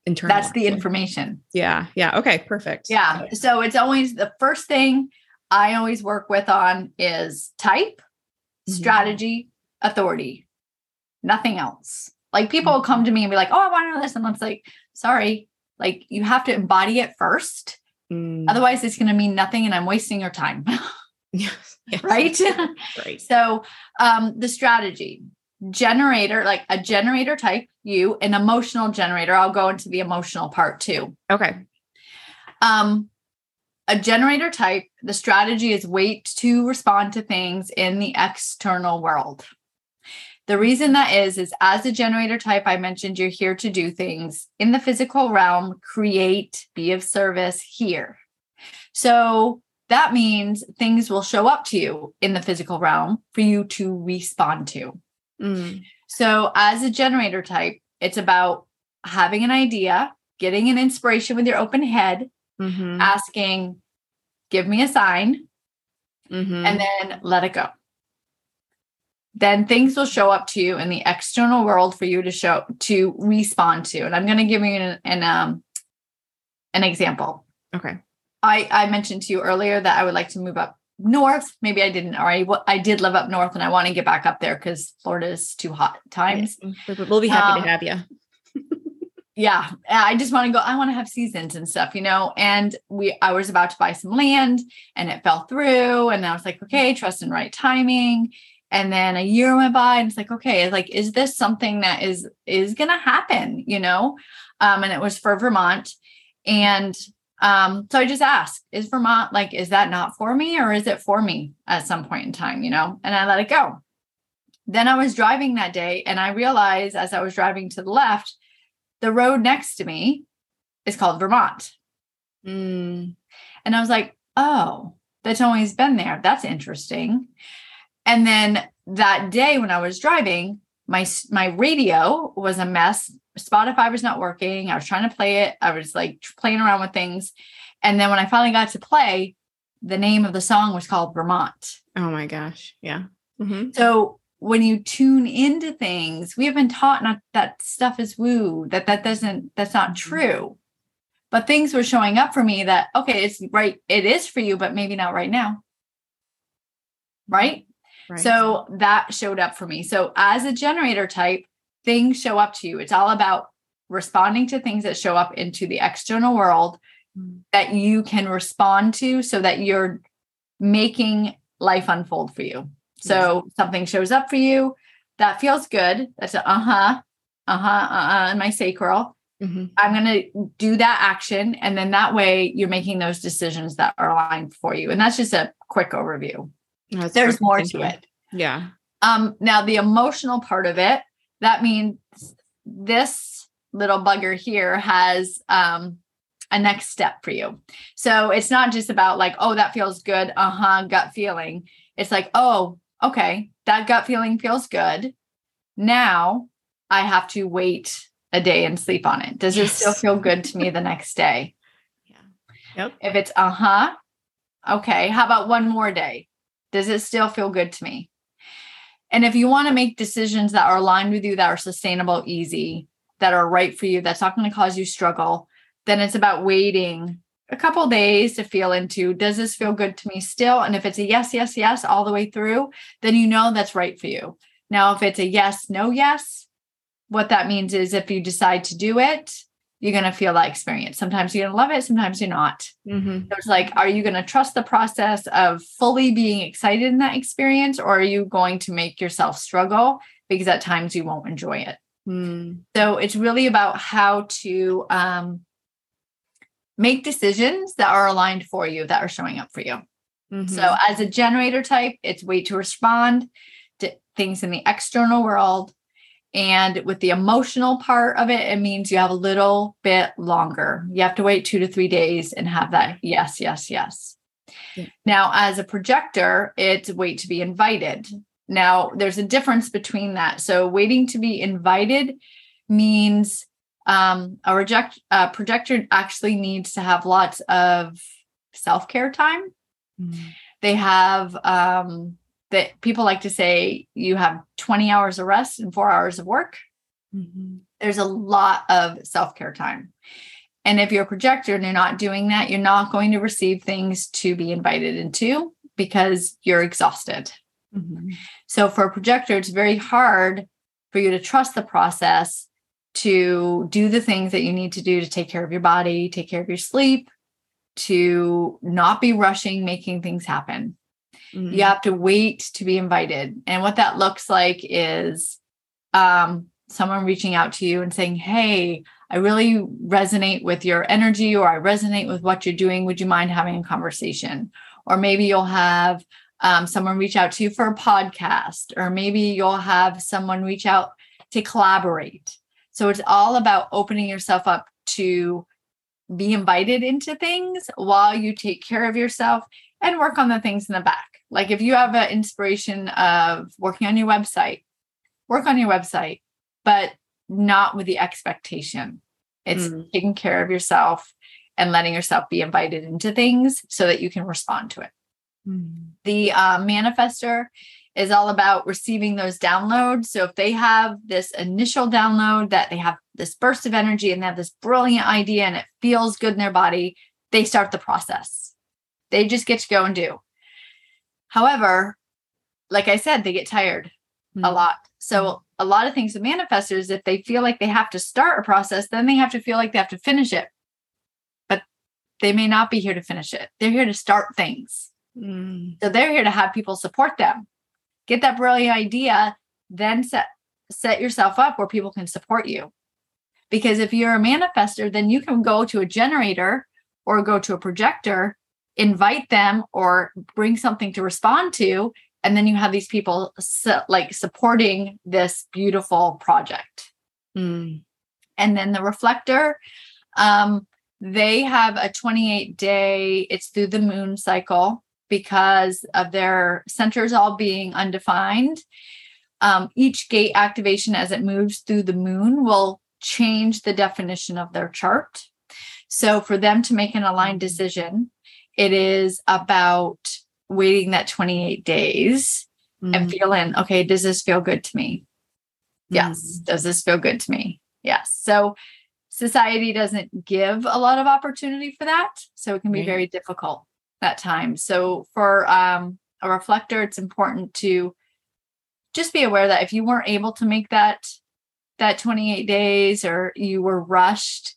Mm-hmm. that's the information. Yeah. Yeah. Okay. Perfect. Yeah. So it's always the first thing I always work with on is type, Mhm. strategy, authority, nothing else. Like people will come to me and be like, oh, I want to know this. And I'm just like, sorry, like you have to embody it first. Mm, Otherwise, it's going to mean nothing and I'm wasting your time. yes, yes. right. Right. so um, the strategy generator, like a generator type, you, an emotional generator. I'll go into the emotional part too. Okay. Um, a generator type, the strategy is wait to respond to things in the external world. The reason that is, is as a generator type, I mentioned you're here to do things in the physical realm, create, be of service here. So that means things will show up to you in the physical realm for you to respond to. Mm, So, as a generator type, it's about having an idea, getting an inspiration with your open head, mhm, asking, give me a sign, mhm. and then let it go. Then things will show up to you in the external world for you to show to respond to. And I'm going to give you an, an um an example. okay. I I mentioned to you earlier that I would like to move up north. Maybe I didn't, or I did live up north, and I want to get back up there because Florida is too hot times. Yeah, we- We'll be happy Um, to have you. yeah i just want to go i want to have seasons and stuff you know and we i was about to buy some land and it fell through and i was like okay trust and right timing and then a year went by and it's like okay it's like is this something that is is gonna happen you know um and it was for vermont and um so i just asked is vermont like is that not for me or is it for me at some point in time you know and i let it go then i was driving that day and i realized as i was driving to the left the road next to me is called Vermont. Mm, And I was like, oh, that's always been there. That's interesting. And then that day when I was driving, my my radio was a mess. Spotify was not working. I was trying to play it. I was like playing around with things. And then when I finally got to play, the name of the song was called Vermont. oh my gosh. Yeah. Mhm. So when you tune into things, we have been taught not that stuff is woo, that that doesn't, that's not true. But things were showing up for me that, okay, it's right, it is for you, but maybe not right now. Right. Right. So that showed up for me. So as a generator type, things show up to you. It's all about responding to things that show up into the external world Mm. that you can respond to so that you're making life unfold for you. So something shows up for you that feels good. That's a uh-huh, uh-huh, uh huh in my sacral. Mhm. I'm gonna do that action. And then that way you're making those decisions that are aligned for you. And that's just a quick overview. That's There's more to it. Yeah. Um, now the emotional part of it, that means this little bugger here has um a next step for you. So it's not just about like, oh, that feels good, uh-huh, gut feeling. It's like, oh, okay, that gut feeling feels good. Now I have to wait a day and sleep on it. Does it still feel good to me the next day? Yeah. Yep. If it's uh-huh, okay, how about one more day? Does it still feel good to me? And if you want to make decisions that are aligned with you, that are sustainable, easy, that are right for you, that's not going to cause you struggle, then it's about waiting a couple days to feel into does this feel good to me still? And if it's a yes, yes, yes, all the way through, then you know that's right for you. Now, if it's a yes, no, yes, what that means is if you decide to do it, you're going to feel that experience. Sometimes you're going to love it, sometimes you're not. Mm-hmm. So it's like, are you going to trust the process of fully being excited in that experience, or are you going to make yourself struggle because at times you won't enjoy it? Mm. So it's really about how to um, make decisions that are aligned for you, that are showing up for you. Mhm. So, as a generator type, it's way to respond to things in the external world. And with the emotional part of it, it means you have a little bit longer. You have to wait two to three days and have that yes, yes, yes. Yeah. Now, as a projector, it's wait to be invited. Now, there's a difference between that. So, waiting to be invited means um, a reject uh, projector actually needs to have lots of self care time Mm. they have um that people like to say you have 20 hours of rest and four hours of work Mhm. there's a lot of self-care time and if you're a projector and you're not doing that you're not going to receive things to be invited into because you're exhausted Mhm. so for a projector it's very hard for you to trust the process to do the things that you need to do to take care of your body take care of your sleep to not be rushing making things happen Mhm. you have to wait to be invited and what that looks like is um, someone reaching out to you and saying hey i really resonate with your energy or i resonate with what you're doing would you mind having a conversation or maybe you'll have um, someone reach out to you for a podcast or maybe you'll have someone reach out to collaborate so it's all about opening yourself up to be invited into things while you take care of yourself and work on the things in the back. Like if you have an inspiration of working on your website, work on your website, but not with the expectation. It's Mm. taking care of yourself and letting yourself be invited into things so that you can respond to it. Mm. The uh, manifester is all about receiving those downloads. So if they have this initial download that they have this burst of energy and they have this brilliant idea and it feels good in their body, they start the process. They just get to go and do. However, like I said, they get tired a Mm. lot. So a lot of things with manifestors, if they feel like they have to start a process, then they have to feel like they have to finish it. But they may not be here to finish it. They're here to start things. Mm. So they're here to have people support them. Get that brilliant idea, then set set yourself up where people can support you. Because if you're a manifester, then you can go to a generator or go to a projector, invite them or bring something to respond to, and then you have these people su- like supporting this beautiful project. Mm. and then the reflector um they have a 28 day it's through the moon cycle because of their centers all being undefined. Um, each gate activation as it moves through the moon will change the definition of their chart. So for them to make an aligned decision it is about waiting that 28 days and Mm. feeling okay does this feel good to me? Yes. Does this feel good to me? Yes. So society doesn't give a lot of opportunity for that. So it can be Right. very difficult at times. So for um, a reflector it's important to just be aware that if you weren't able to make that that 28 days or you were rushed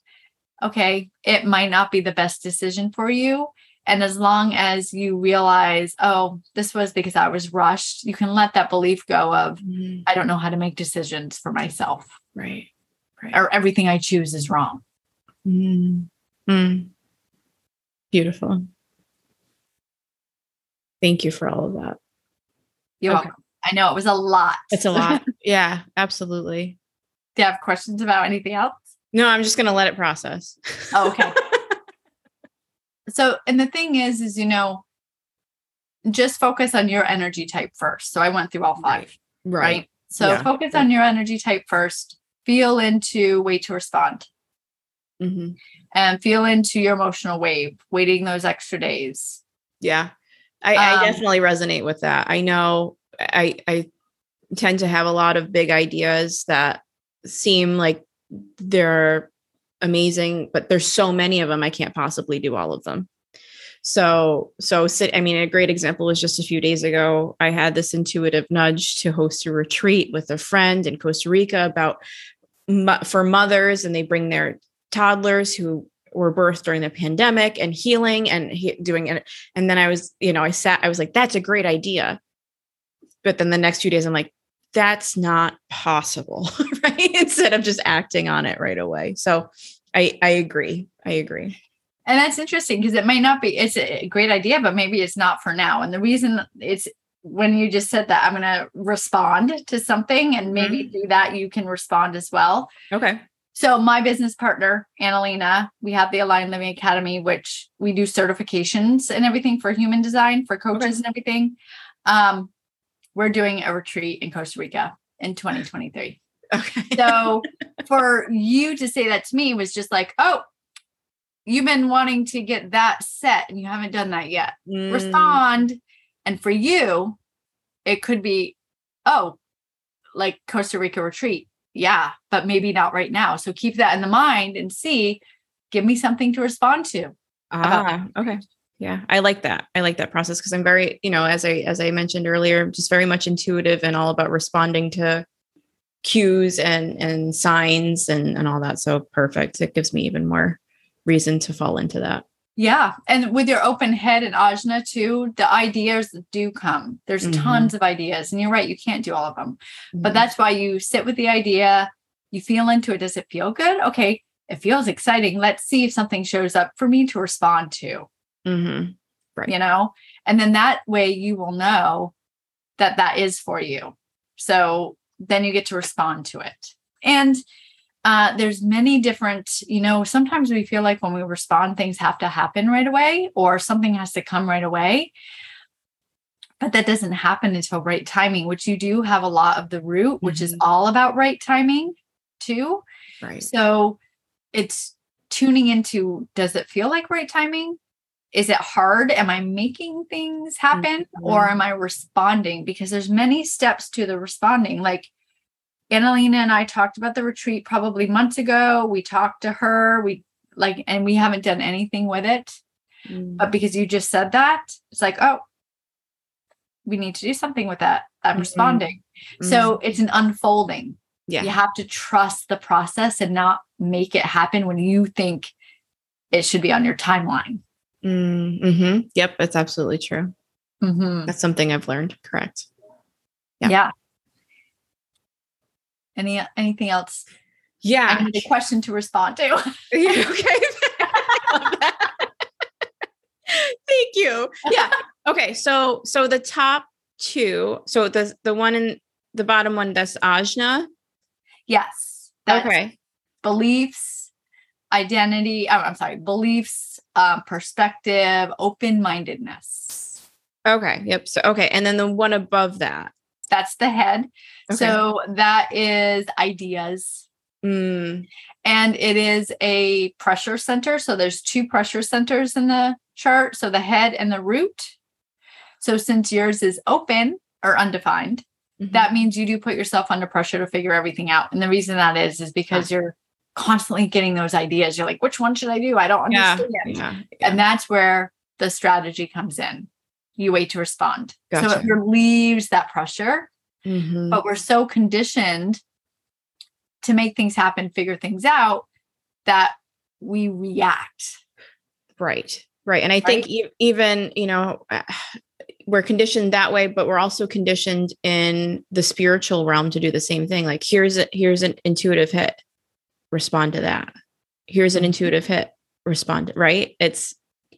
okay it might not be the best decision for you and as long as you realize oh this was because i was rushed you can let that belief go of Mm. I don't know how to make decisions for myself, Right. Right. or everything I choose is wrong. Mm. Mm. Beautiful. Thank you for all of that. You're Okay. welcome. I know it was a lot. It's a lot. yeah, absolutely. Do you have questions about anything else? No, I'm just going to let it process. Oh, okay. so, and the thing is, is, you know, just focus on your energy type first. So I went through all five, right? So Yeah. focus on your energy type first, feel into way to respond Mhm. and feel into your emotional wave, waiting those extra days. Yeah. I, I Um, definitely resonate with that. I know I I tend to have a lot of big ideas that seem like they're amazing, but there's so many of them, I can't possibly do all of them. So, so sit, I mean, a great example was just a few days ago. I had this intuitive nudge to host a retreat with a friend in Costa Rica about for mothers, and they bring their toddlers who were birthed during the pandemic and healing and he, doing it. And then I was, you know, I sat, I was like, that's a great idea. But then the next few days, I'm like, that's not possible, right? Instead of just acting on it right away. So I I agree. I agree. And that's interesting because it might not be, it's a great idea, but maybe it's not for now. And the reason it's when you just said that, I'm going to respond to something and maybe mm-hmm. through that you can respond as well. Okay. So my business partner, Annalena, we have the Aligned Living Academy, which we do certifications and everything for human design for coaches okay. and everything. Um, we're doing a retreat in Costa Rica in 2023. Okay. so for you to say that to me was just like, oh, you've been wanting to get that set and you haven't done that yet. Mm. Respond. And for you, it could be, oh, like Costa Rica retreat. Yeah, but maybe not right now. So keep that in the mind and see, give me something to respond to. Ah, okay. Yeah, I like that. I like that process because I'm very, you know, as I as I mentioned earlier, just very much intuitive and all about responding to cues and and signs and and all that. So perfect. It gives me even more reason to fall into that. Yeah. And with your open head and ajna too, the ideas do come. There's mm-hmm. tons of ideas. And you're right, you can't do all of them. Mm-hmm. But that's why you sit with the idea, you feel into it. Does it feel good? Okay. It feels exciting. Let's see if something shows up for me to respond to. Mm-hmm. Right. You know, and then that way you will know that that is for you. So then you get to respond to it. And uh, there's many different you know sometimes we feel like when we respond things have to happen right away or something has to come right away but that doesn't happen until right timing which you do have a lot of the root which mm-hmm. is all about right timing too right so it's tuning into does it feel like right timing is it hard am i making things happen mm-hmm. or am i responding because there's many steps to the responding like Annalena and I talked about the retreat probably months ago. We talked to her. We like, and we haven't done anything with it. Mm. But because you just said that, it's like, oh, we need to do something with that. I'm mm-hmm. responding. Mm-hmm. So it's an unfolding. Yeah. You have to trust the process and not make it happen when you think it should be on your timeline. Mm-hmm. Yep, that's absolutely true. Mm-hmm. That's something I've learned. Correct. Yeah. yeah. Any anything else? Yeah. I need a question to respond to. yeah, okay. Thank you. Yeah. Okay. So so the top two. So the the one in the bottom one that's Ajna. Yes. okay. Beliefs, identity. Oh, I'm sorry. Beliefs, um, perspective, open mindedness. Okay. Yep. So okay, and then the one above that. That's the head. Okay. So that is ideas. Mm. And it is a pressure center. So there's two pressure centers in the chart. So the head and the root. So since yours is open or undefined, mm-hmm. that means you do put yourself under pressure to figure everything out. And the reason that is, is because you're constantly getting those ideas. You're like, which one should I do? I don't understand. Yeah, yeah, yeah. And that's where the strategy comes in you wait to respond. Gotcha. So it relieves that pressure. Mm-hmm. But we're so conditioned to make things happen, figure things out that we react. Right. Right. And I right? think e- even, you know, we're conditioned that way, but we're also conditioned in the spiritual realm to do the same thing. Like here's a, here's an intuitive hit, respond to that. Here's an mm-hmm. intuitive hit, respond. Right. It's,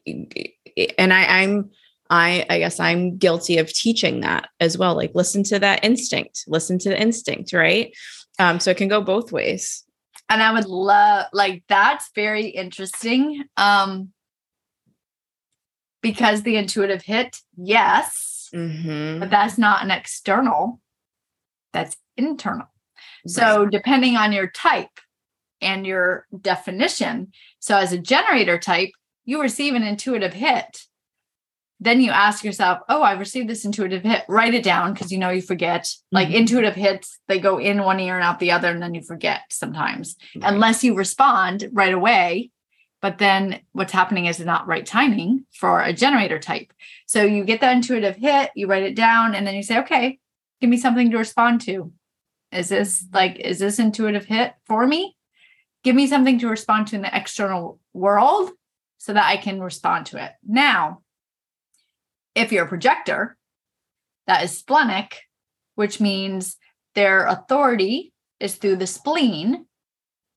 and I, I'm I, I guess I'm guilty of teaching that as well. Like listen to that instinct, listen to the instinct, right? Um, so it can go both ways. And I would love like that's very interesting. Um because the intuitive hit, yes, mm-hmm. but that's not an external, that's internal. Right. So depending on your type and your definition, so as a generator type, you receive an intuitive hit then you ask yourself, oh, I've received this intuitive hit. Write it down because you know you forget. Like Mhm. intuitive hits, they go in one ear and out the other, and then you forget sometimes, Right. unless you respond right away. But then what's happening is not right timing for a generator type. So you get that intuitive hit, you write it down, and then you say, okay, give me something to respond to. Is this like, is this intuitive hit for me? Give me something to respond to in the external world so that I can respond to it. Now, if you're a projector, that is splenic, which means their authority is through the spleen,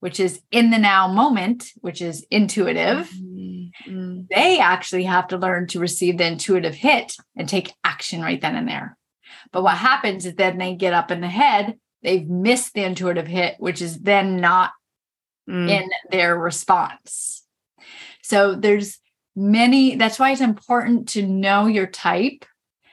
which is in the now moment, which is intuitive. Mm, mm, They actually have to learn to receive the intuitive hit and take action right then and there. But what happens is then they get up in the head, they've missed the intuitive hit, which is then not mm. in their response. So there's many, that's why it's important to know your type,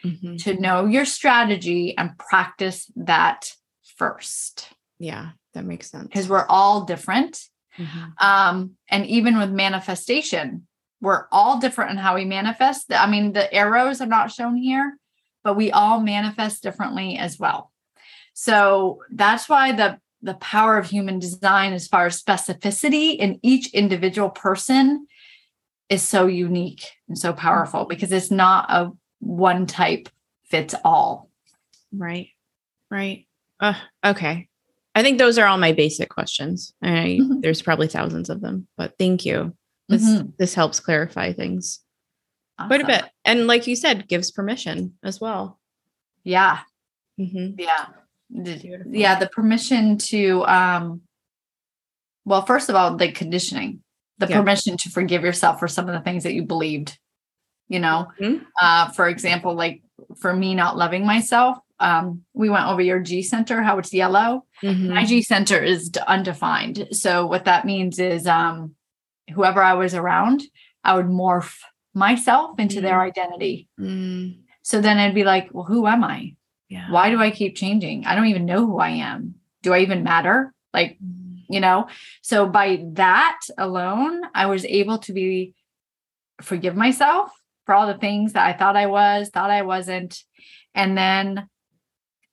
Mhm. to know your strategy, and practice that first Yeah, that makes sense. because we're all different. Mhm. Um, and even with manifestation, we're all different in how we manifest. I mean, the arrows are not shown here, but we all manifest differently as well. So that's why the the power of human design, as far as specificity in each individual person, is so unique and so powerful because it's not a one type fits all. Right. Right. Uh, okay. I think those are all my basic questions. I, Mhm. There's probably thousands of them, but thank you. This Mhm. this helps clarify things quite a bit, and like you said, gives permission as well. Yeah. Mhm. Yeah. Beautiful. yeah the permission to um well first of all the conditioning the Yeah. permission to forgive yourself for some of the things that you believed you know Mhm. uh for example like for me not loving myself um we went over your g center how it's yellow Mhm. my g center is undefined so what that means is um whoever i was around i would morph myself into their identity Mm, so then i'd be like well who am i yeah. why do I keep changing? I don't even know who I am. Do I even matter? Like, Mm, you know, so by that alone, I was able to be forgive myself for all the things that I thought I was, thought I wasn't, and then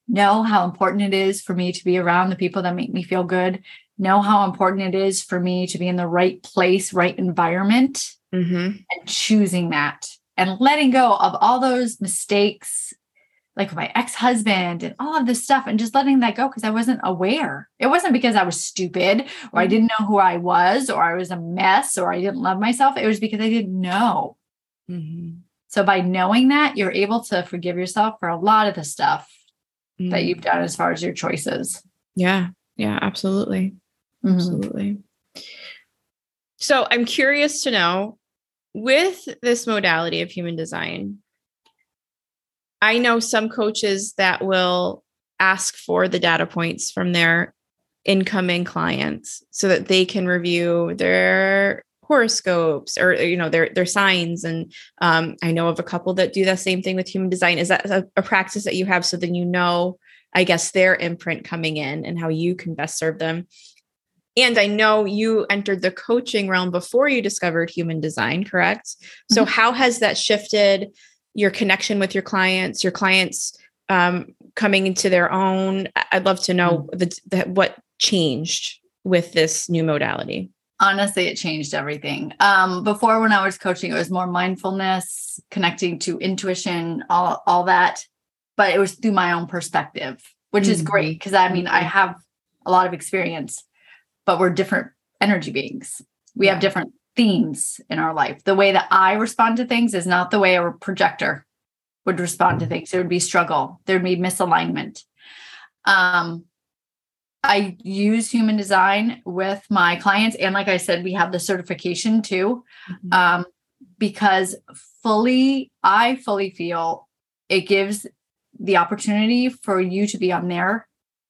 know how important it is for me to be around the people that make me feel good, know how important it is for me to be in the right place, right environment, mhm. and choosing that and letting go of all those mistakes like my ex-husband and all of this stuff and just letting that go because I wasn't aware. It wasn't because I was stupid or I Mhm. didn't know who I was or I was a mess or I didn't love myself. It was because I didn't know. Mhm. So by knowing that, you're able to forgive yourself for a lot of the stuff that Mm. you've done as far as your choices. Yeah. Yeah. Absolutely. Mhm. Absolutely. So I'm curious to know with this modality of human design, I know some coaches that will ask for the data points from their incoming clients so that they can review their horoscopes or you know their their signs and um, i know of a couple that do the same thing with human design is that a, a practice that you have so then you know i guess their imprint coming in and how you can best serve them and I know you entered the coaching realm before you discovered human design, correct? So, Mhm. how has that shifted your connection with your clients, your clients um, coming into their own? I'd love to know the, the, what changed with this new modality. honestly it changed everything um before when i was coaching it was more mindfulness connecting to intuition all all that but it was through my own perspective which is great because i mean i Mhm. have a lot of experience but we're different energy beings we Yeah. have different themes in our life the way that i respond to things is not the way a projector would respond to things there would be struggle there'd be misalignment um I use human design with my clients. And like I said, we have the certification too, Mhm. um, because fully, I fully feel it gives the opportunity for you to be on their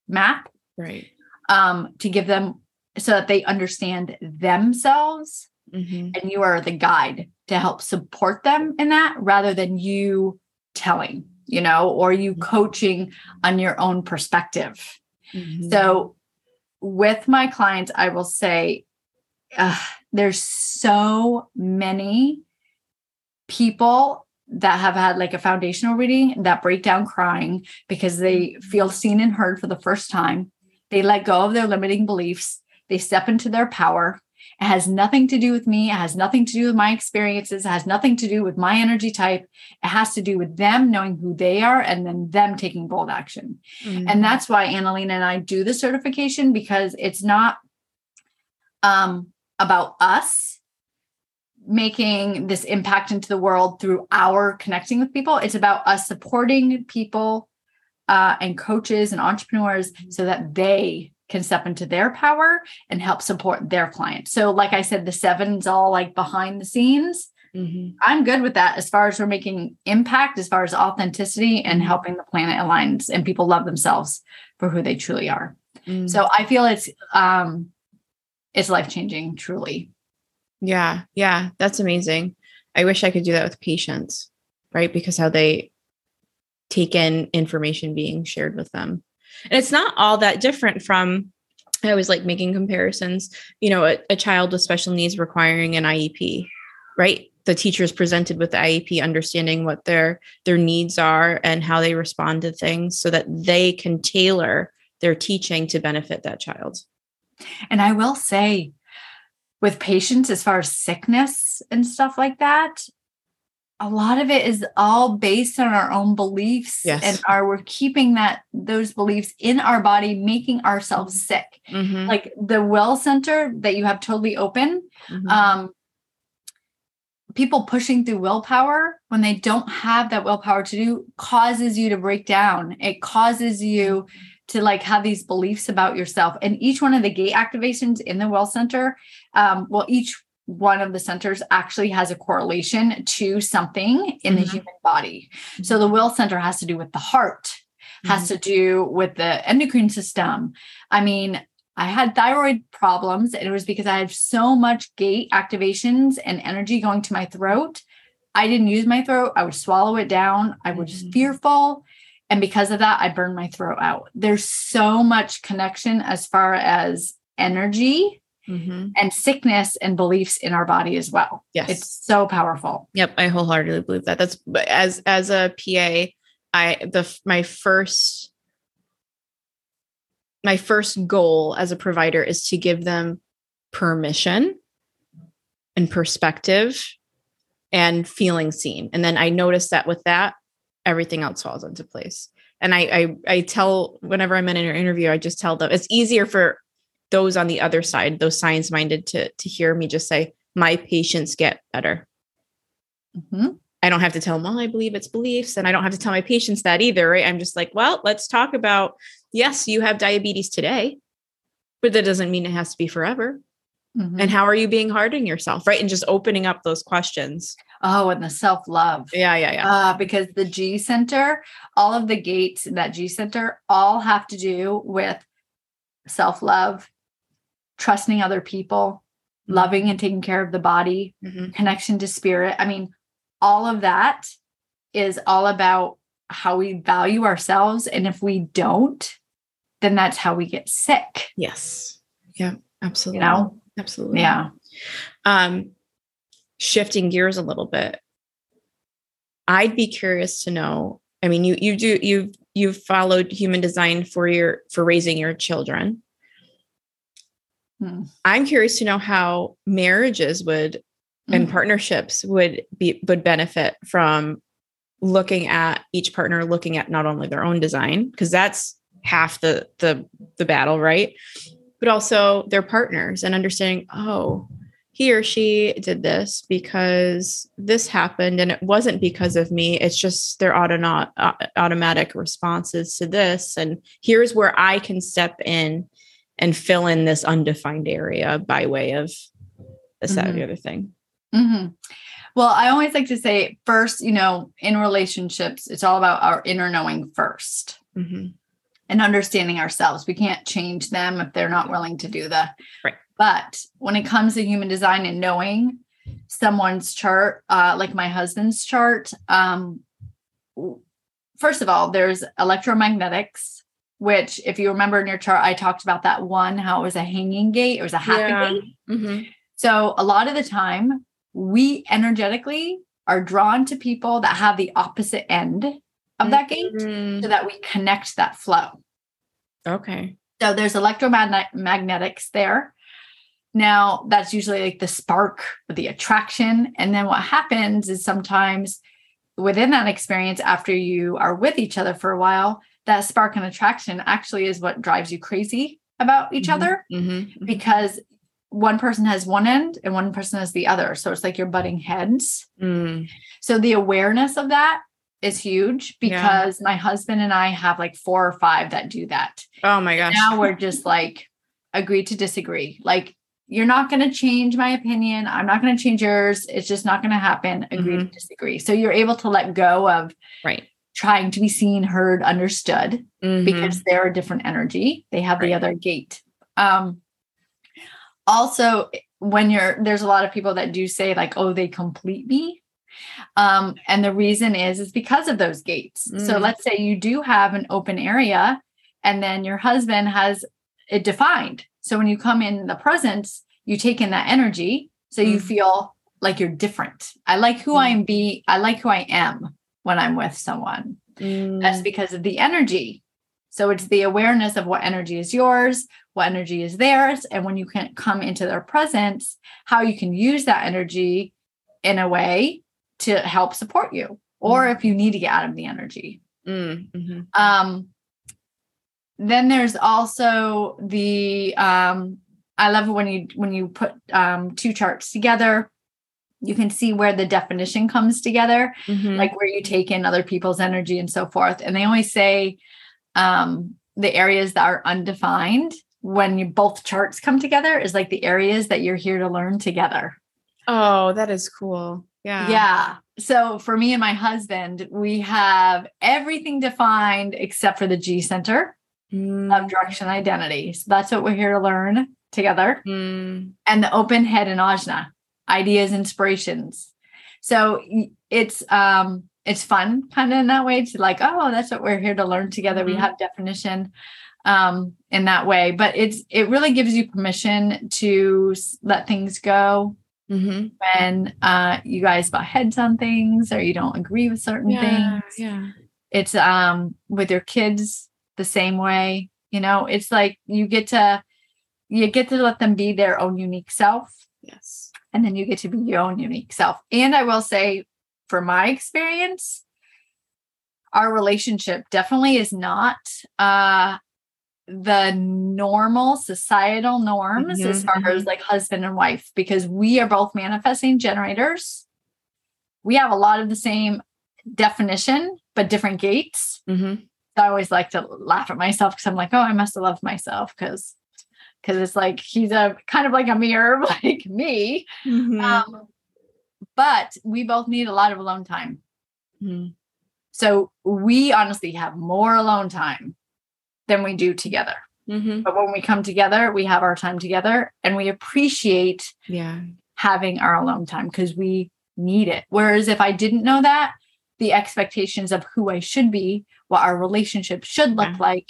map, right. um, to give them so that they understand themselves Mhm. and you are the guide to help support them in that rather than you telling, you know, or you coaching on your own perspective. Mhm. So, with my clients, I will say uh, there's so many people that have had like a foundational reading that break down crying because they feel seen and heard for the first time. They let go of their limiting beliefs. They step into their power. It has nothing to do with me. It has nothing to do with my experiences. It has nothing to do with my energy type. It has to do with them knowing who they are and then them taking bold action. Mm-hmm. And that's why Annalena and I do the certification because it's not um, about us making this impact into the world through our connecting with people. It's about us supporting people uh, and coaches and entrepreneurs so that they can step into their power and help support their clients. So, like I said, the seven's all like behind the scenes. Mm-hmm. I'm good with that as far as we're making impact, as far as authenticity and mm-hmm. helping the planet aligns and people love themselves for who they truly are. Mm-hmm. So I feel it's um it's life changing, truly. Yeah, yeah, that's amazing. I wish I could do that with patients, right? Because how they take in information being shared with them. And it's not all that different from I was like making comparisons, you know, a, a child with special needs requiring an IEP, right? The teacher is presented with the IEP, understanding what their their needs are and how they respond to things so that they can tailor their teaching to benefit that child. And I will say, with patients, as far as sickness and stuff like that, a lot of it is all based on our own beliefs yes. and are we're keeping that those beliefs in our body making ourselves mm-hmm. sick mm-hmm. like the will center that you have totally open mm-hmm. um people pushing through willpower when they don't have that willpower to do causes you to break down it causes you to like have these beliefs about yourself. And each one of the gate activations in the Will Center, um, well, each one of the centers actually has a correlation to something in mm-hmm. the human body. Mm-hmm. So the Will Center has to do with the heart, has mm-hmm. to do with the endocrine system. I mean, I had thyroid problems, and it was because I had so much gate activations and energy going to my throat. I didn't use my throat. I would swallow it down. I was mm-hmm. fearful. And because of that, I burned my throat out. There's so much connection as far as energy mm-hmm. and sickness and beliefs in our body as well. Yes. It's so powerful. Yep. I wholeheartedly believe that. That's as as a PA, I the my first my first goal as a provider is to give them permission and perspective and feeling seen. And then I notice that with that, everything else falls into place. And I, I, I tell whenever I'm in an interview, I just tell them it's easier for those on the other side, those science minded, to to hear me just say, "My patients get better." Mm-hmm. I don't have to tell them, "Well, I believe it's beliefs," and I don't have to tell my patients that either. Right? I'm just like, "Well, let's talk about. Yes, you have diabetes today, but that doesn't mean it has to be forever." Mm-hmm. And how are you being hard on yourself? Right. And just opening up those questions. Oh, and the self love. Yeah, yeah, yeah. Uh, because the G center, all of the gates in that G center all have to do with self love, trusting other people, mm-hmm. loving and taking care of the body, mm-hmm. connection to spirit. I mean, all of that is all about how we value ourselves. And if we don't, then that's how we get sick. Yes. Yeah, absolutely. You know? Absolutely. Yeah. Um, shifting gears a little bit, I'd be curious to know. I mean, you you do you've you've followed human design for your for raising your children. Hmm. I'm curious to know how marriages would and hmm. partnerships would be would benefit from looking at each partner looking at not only their own design because that's half the the the battle right but also their partners and understanding, oh, he or she did this because this happened and it wasn't because of me. It's just their auto- automatic responses to this. And here's where I can step in and fill in this undefined area by way of this, that, mm-hmm. the other thing. Mm-hmm. Well, I always like to say first, you know, in relationships, it's all about our inner knowing 1st mm-hmm and understanding ourselves. We can't change them if they're not willing to do the right. But when it comes to human design and knowing someone's chart, uh, like my husband's chart, um, first of all, there's electromagnetics, which, if you remember in your chart, I talked about that one, how it was a hanging gate, it was a happy yeah. gate. Mm-hmm. So a lot of the time, we energetically are drawn to people that have the opposite end of that gate Mm, so that we connect that flow. okay. So there's electromagnetics there. Now that's usually like the spark or the attraction. And then what happens is sometimes within that experience, after you are with each other for a while, that spark and attraction actually is what drives you crazy about each Mhm. other Mhm. because one person has one end and one person has the other. So it's like you're butting heads. Mm, So the awareness of that is huge Yeah. because my husband and I have like four or five that do that. Oh my gosh. Now we're just like agree to disagree. Like you're not going to change my opinion. I'm not going to change yours. It's just not going to happen. Agree to disagree. So you're able to let go of right. Trying to be seen, heard, understood Mhm. because they're a different energy. They have the other gate. Um, also, when you're there's a lot of people that do say like, "Oh, they complete me," um, and the reason is is because of those gates. So Mm. let's say you do have an open area, and then your husband has it defined. So when you come in the presence, you take in that energy, so you Mm. feel like you're different. I like who I Mm. am. Be I like who I am when I'm with someone. That's Mm, because of the energy. So it's the awareness of what energy is yours, what energy is theirs, and when you can come into their presence, how you can use that energy in a way to help support you, or if you need to get out of the energy. mm, mhm. Um, then there's also the um, I love when you when you put um, two charts together, you can see where the definition comes together Mhm. like where you take in other people's energy and so forth. And they always say um, the areas that are undefined when you both charts come together is like the areas that you're here to learn together. oh, that is cool. Yeah. Yeah. So for me and my husband, we have everything defined except for the G center Mm, of direction identity. So that's what we're here to learn together. mm, and the open head and ajna ideas inspirations so it's um it's fun kind of in that way to like oh that's what we're here to learn together we Mhm. have definition um in that way but it's it really gives you permission to let things go mhm. when uh you guys butt heads on things or you don't agree with certain Yeah. things Yeah. it's um with your kids the same way you know it's like you get to you get to let them be their own unique self. And then you get to be your own unique self. And I will say, for my experience, our relationship definitely is not uh, the normal societal norms as Mhm, far as mhm. like husband and wife, because we are both manifesting generators. We have a lot of the same definition, but different gates. Mhm. I always like to laugh at myself because I'm like, oh, I must have loved myself because because it's like he's a kind of like a mirror like me. Mhm. Um, but we both need a lot of alone time. Mhm. So we honestly have more alone time than we do together. Mhm. But when we come together, we have our time together and we appreciate Yeah. having our alone time because we need it. Whereas if I didn't know that, the expectations of who I should be, what our relationship should look Yeah. like,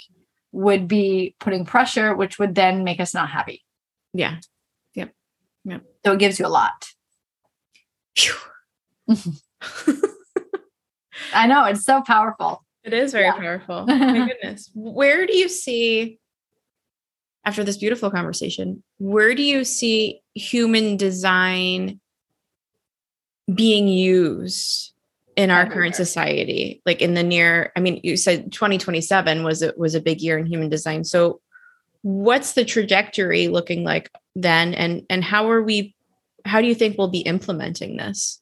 would be putting pressure, which would then make us not happy. Yeah. Yep. Yep. So it gives you a lot. I know it's so powerful. It is very Yeah. powerful. My goodness. Where do you see, after this beautiful conversation, where do you see human design being used in our Everywhere. current society? Like in the near, I mean, you said 2027 was a, was a big year in human design. So what's the trajectory looking like then? And, and how are we, how do you think we'll be implementing this?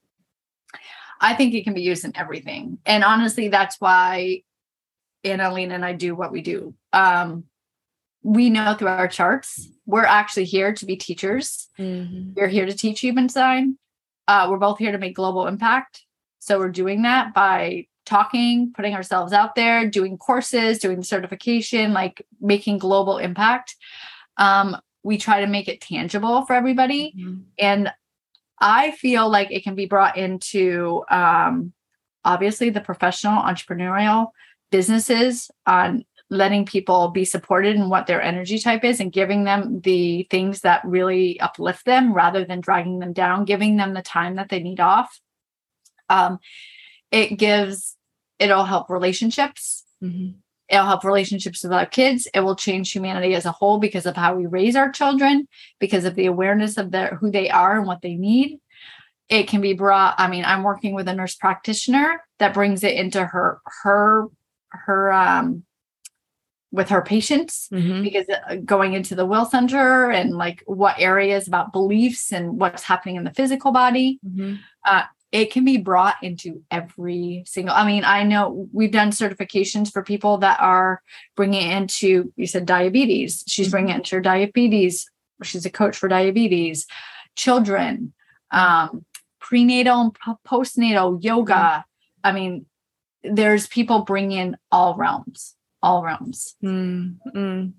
I think it can be used in everything. And honestly, that's why Annalena and I do what we do. Um, we know through our charts, we're actually here to be teachers. We're here to teach human design. Uh, we're both here to make global impact. So we're doing that by talking, putting ourselves out there, doing courses, doing certification, like making global impact. Um, we try to make it tangible for everybody. Mhm. And I feel like it can be brought into um, obviously the professional entrepreneurial businesses on letting people be supported in what their energy type is and giving them the things that really uplift them rather than dragging them down, giving them the time that they need off. Um, it gives, it'll help relationships. Mhm. It'll help relationships with our kids. It will change humanity as a whole because of how we raise our children, because of the awareness of their who they are and what they need. It can be brought. I mean, I'm working with a nurse practitioner that brings it into her her her um with her patients Mhm. because uh, going into the will center and like what areas about beliefs and what's happening in the physical body Mhm. It can be brought into every single i mean i know we've done certifications for people that are bringing into you said diabetes she's Mhm. bringing into her diabetes she's a coach for diabetes children um prenatal and postnatal yoga i mean there's people bringing in all realms all realms Mm, mm.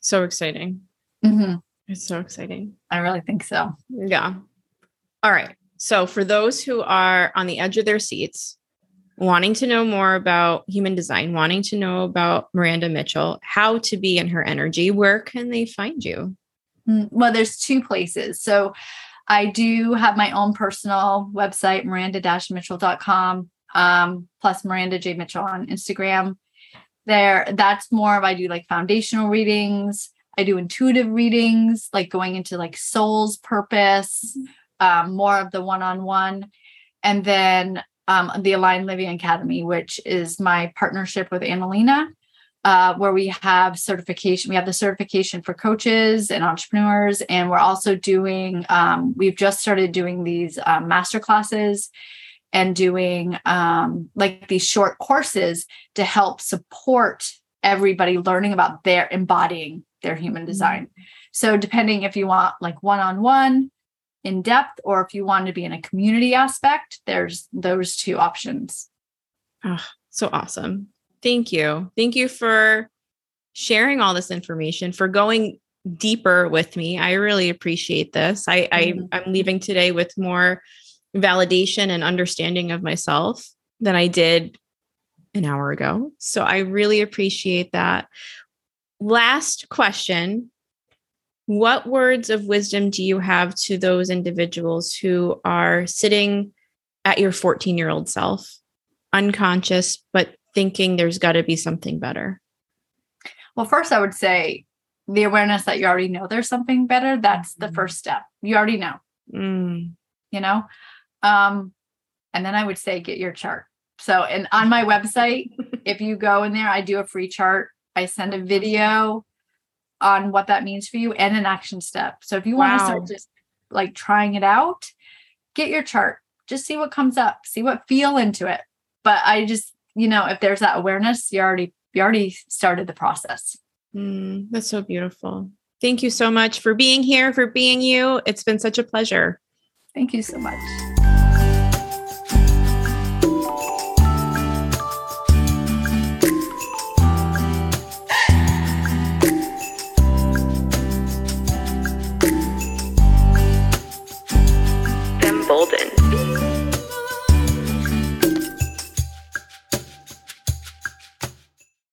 So exciting. Mhm. It's so exciting. i really think so Yeah. All right. So, for those who are on the edge of their seats, wanting to know more about human design, wanting to know about Miranda Mitchell, how to be in her energy, where can they find you? Mm, Well, there's two places. So I do have my own personal website, miranda-mitchell.com, um, plus Miranda J. Mitchell on Instagram. There, that's more of I do like foundational readings. I do intuitive readings, like going into like soul's purpose, um, more of the one-on-one. And then um, the Aligned Living Academy, which is my partnership with Annalena uh, where we have certification. We have the certification for coaches and entrepreneurs, and we're also doing. Um, we've just started doing these um, master classes and doing um, like these short courses to help support everybody learning about their embodying their human design. So depending if you want like one-on-one in depth or if you want to be in a community aspect, there's those two options. Oh, So awesome. Thank you. Thank you for sharing all this information, for going deeper with me. I really appreciate this. I, Mhm. I I'm leaving today with more validation and understanding of myself than I did an hour ago. So I really appreciate that. Last question. What words of wisdom do you have to those individuals who are sitting at your 14 year old self, unconscious, but thinking there's got to be something better? Well, first, I would say the awareness that you already know there's something better. That's the Mhm. first step. You already know, Mm, you know? Um, and then I would say get your chart. So, and on my website, if you go in there, I do a free chart. I send a video on what that means for you and an action step. So, if you want to start just like trying it out, get your chart. Just see what comes up, see what feel into it. But I just, you know, if there's that awareness, you already you already started the process. mm, that's so beautiful. Thank you so much for being here, for being you. It's been such a pleasure. Thank you so much.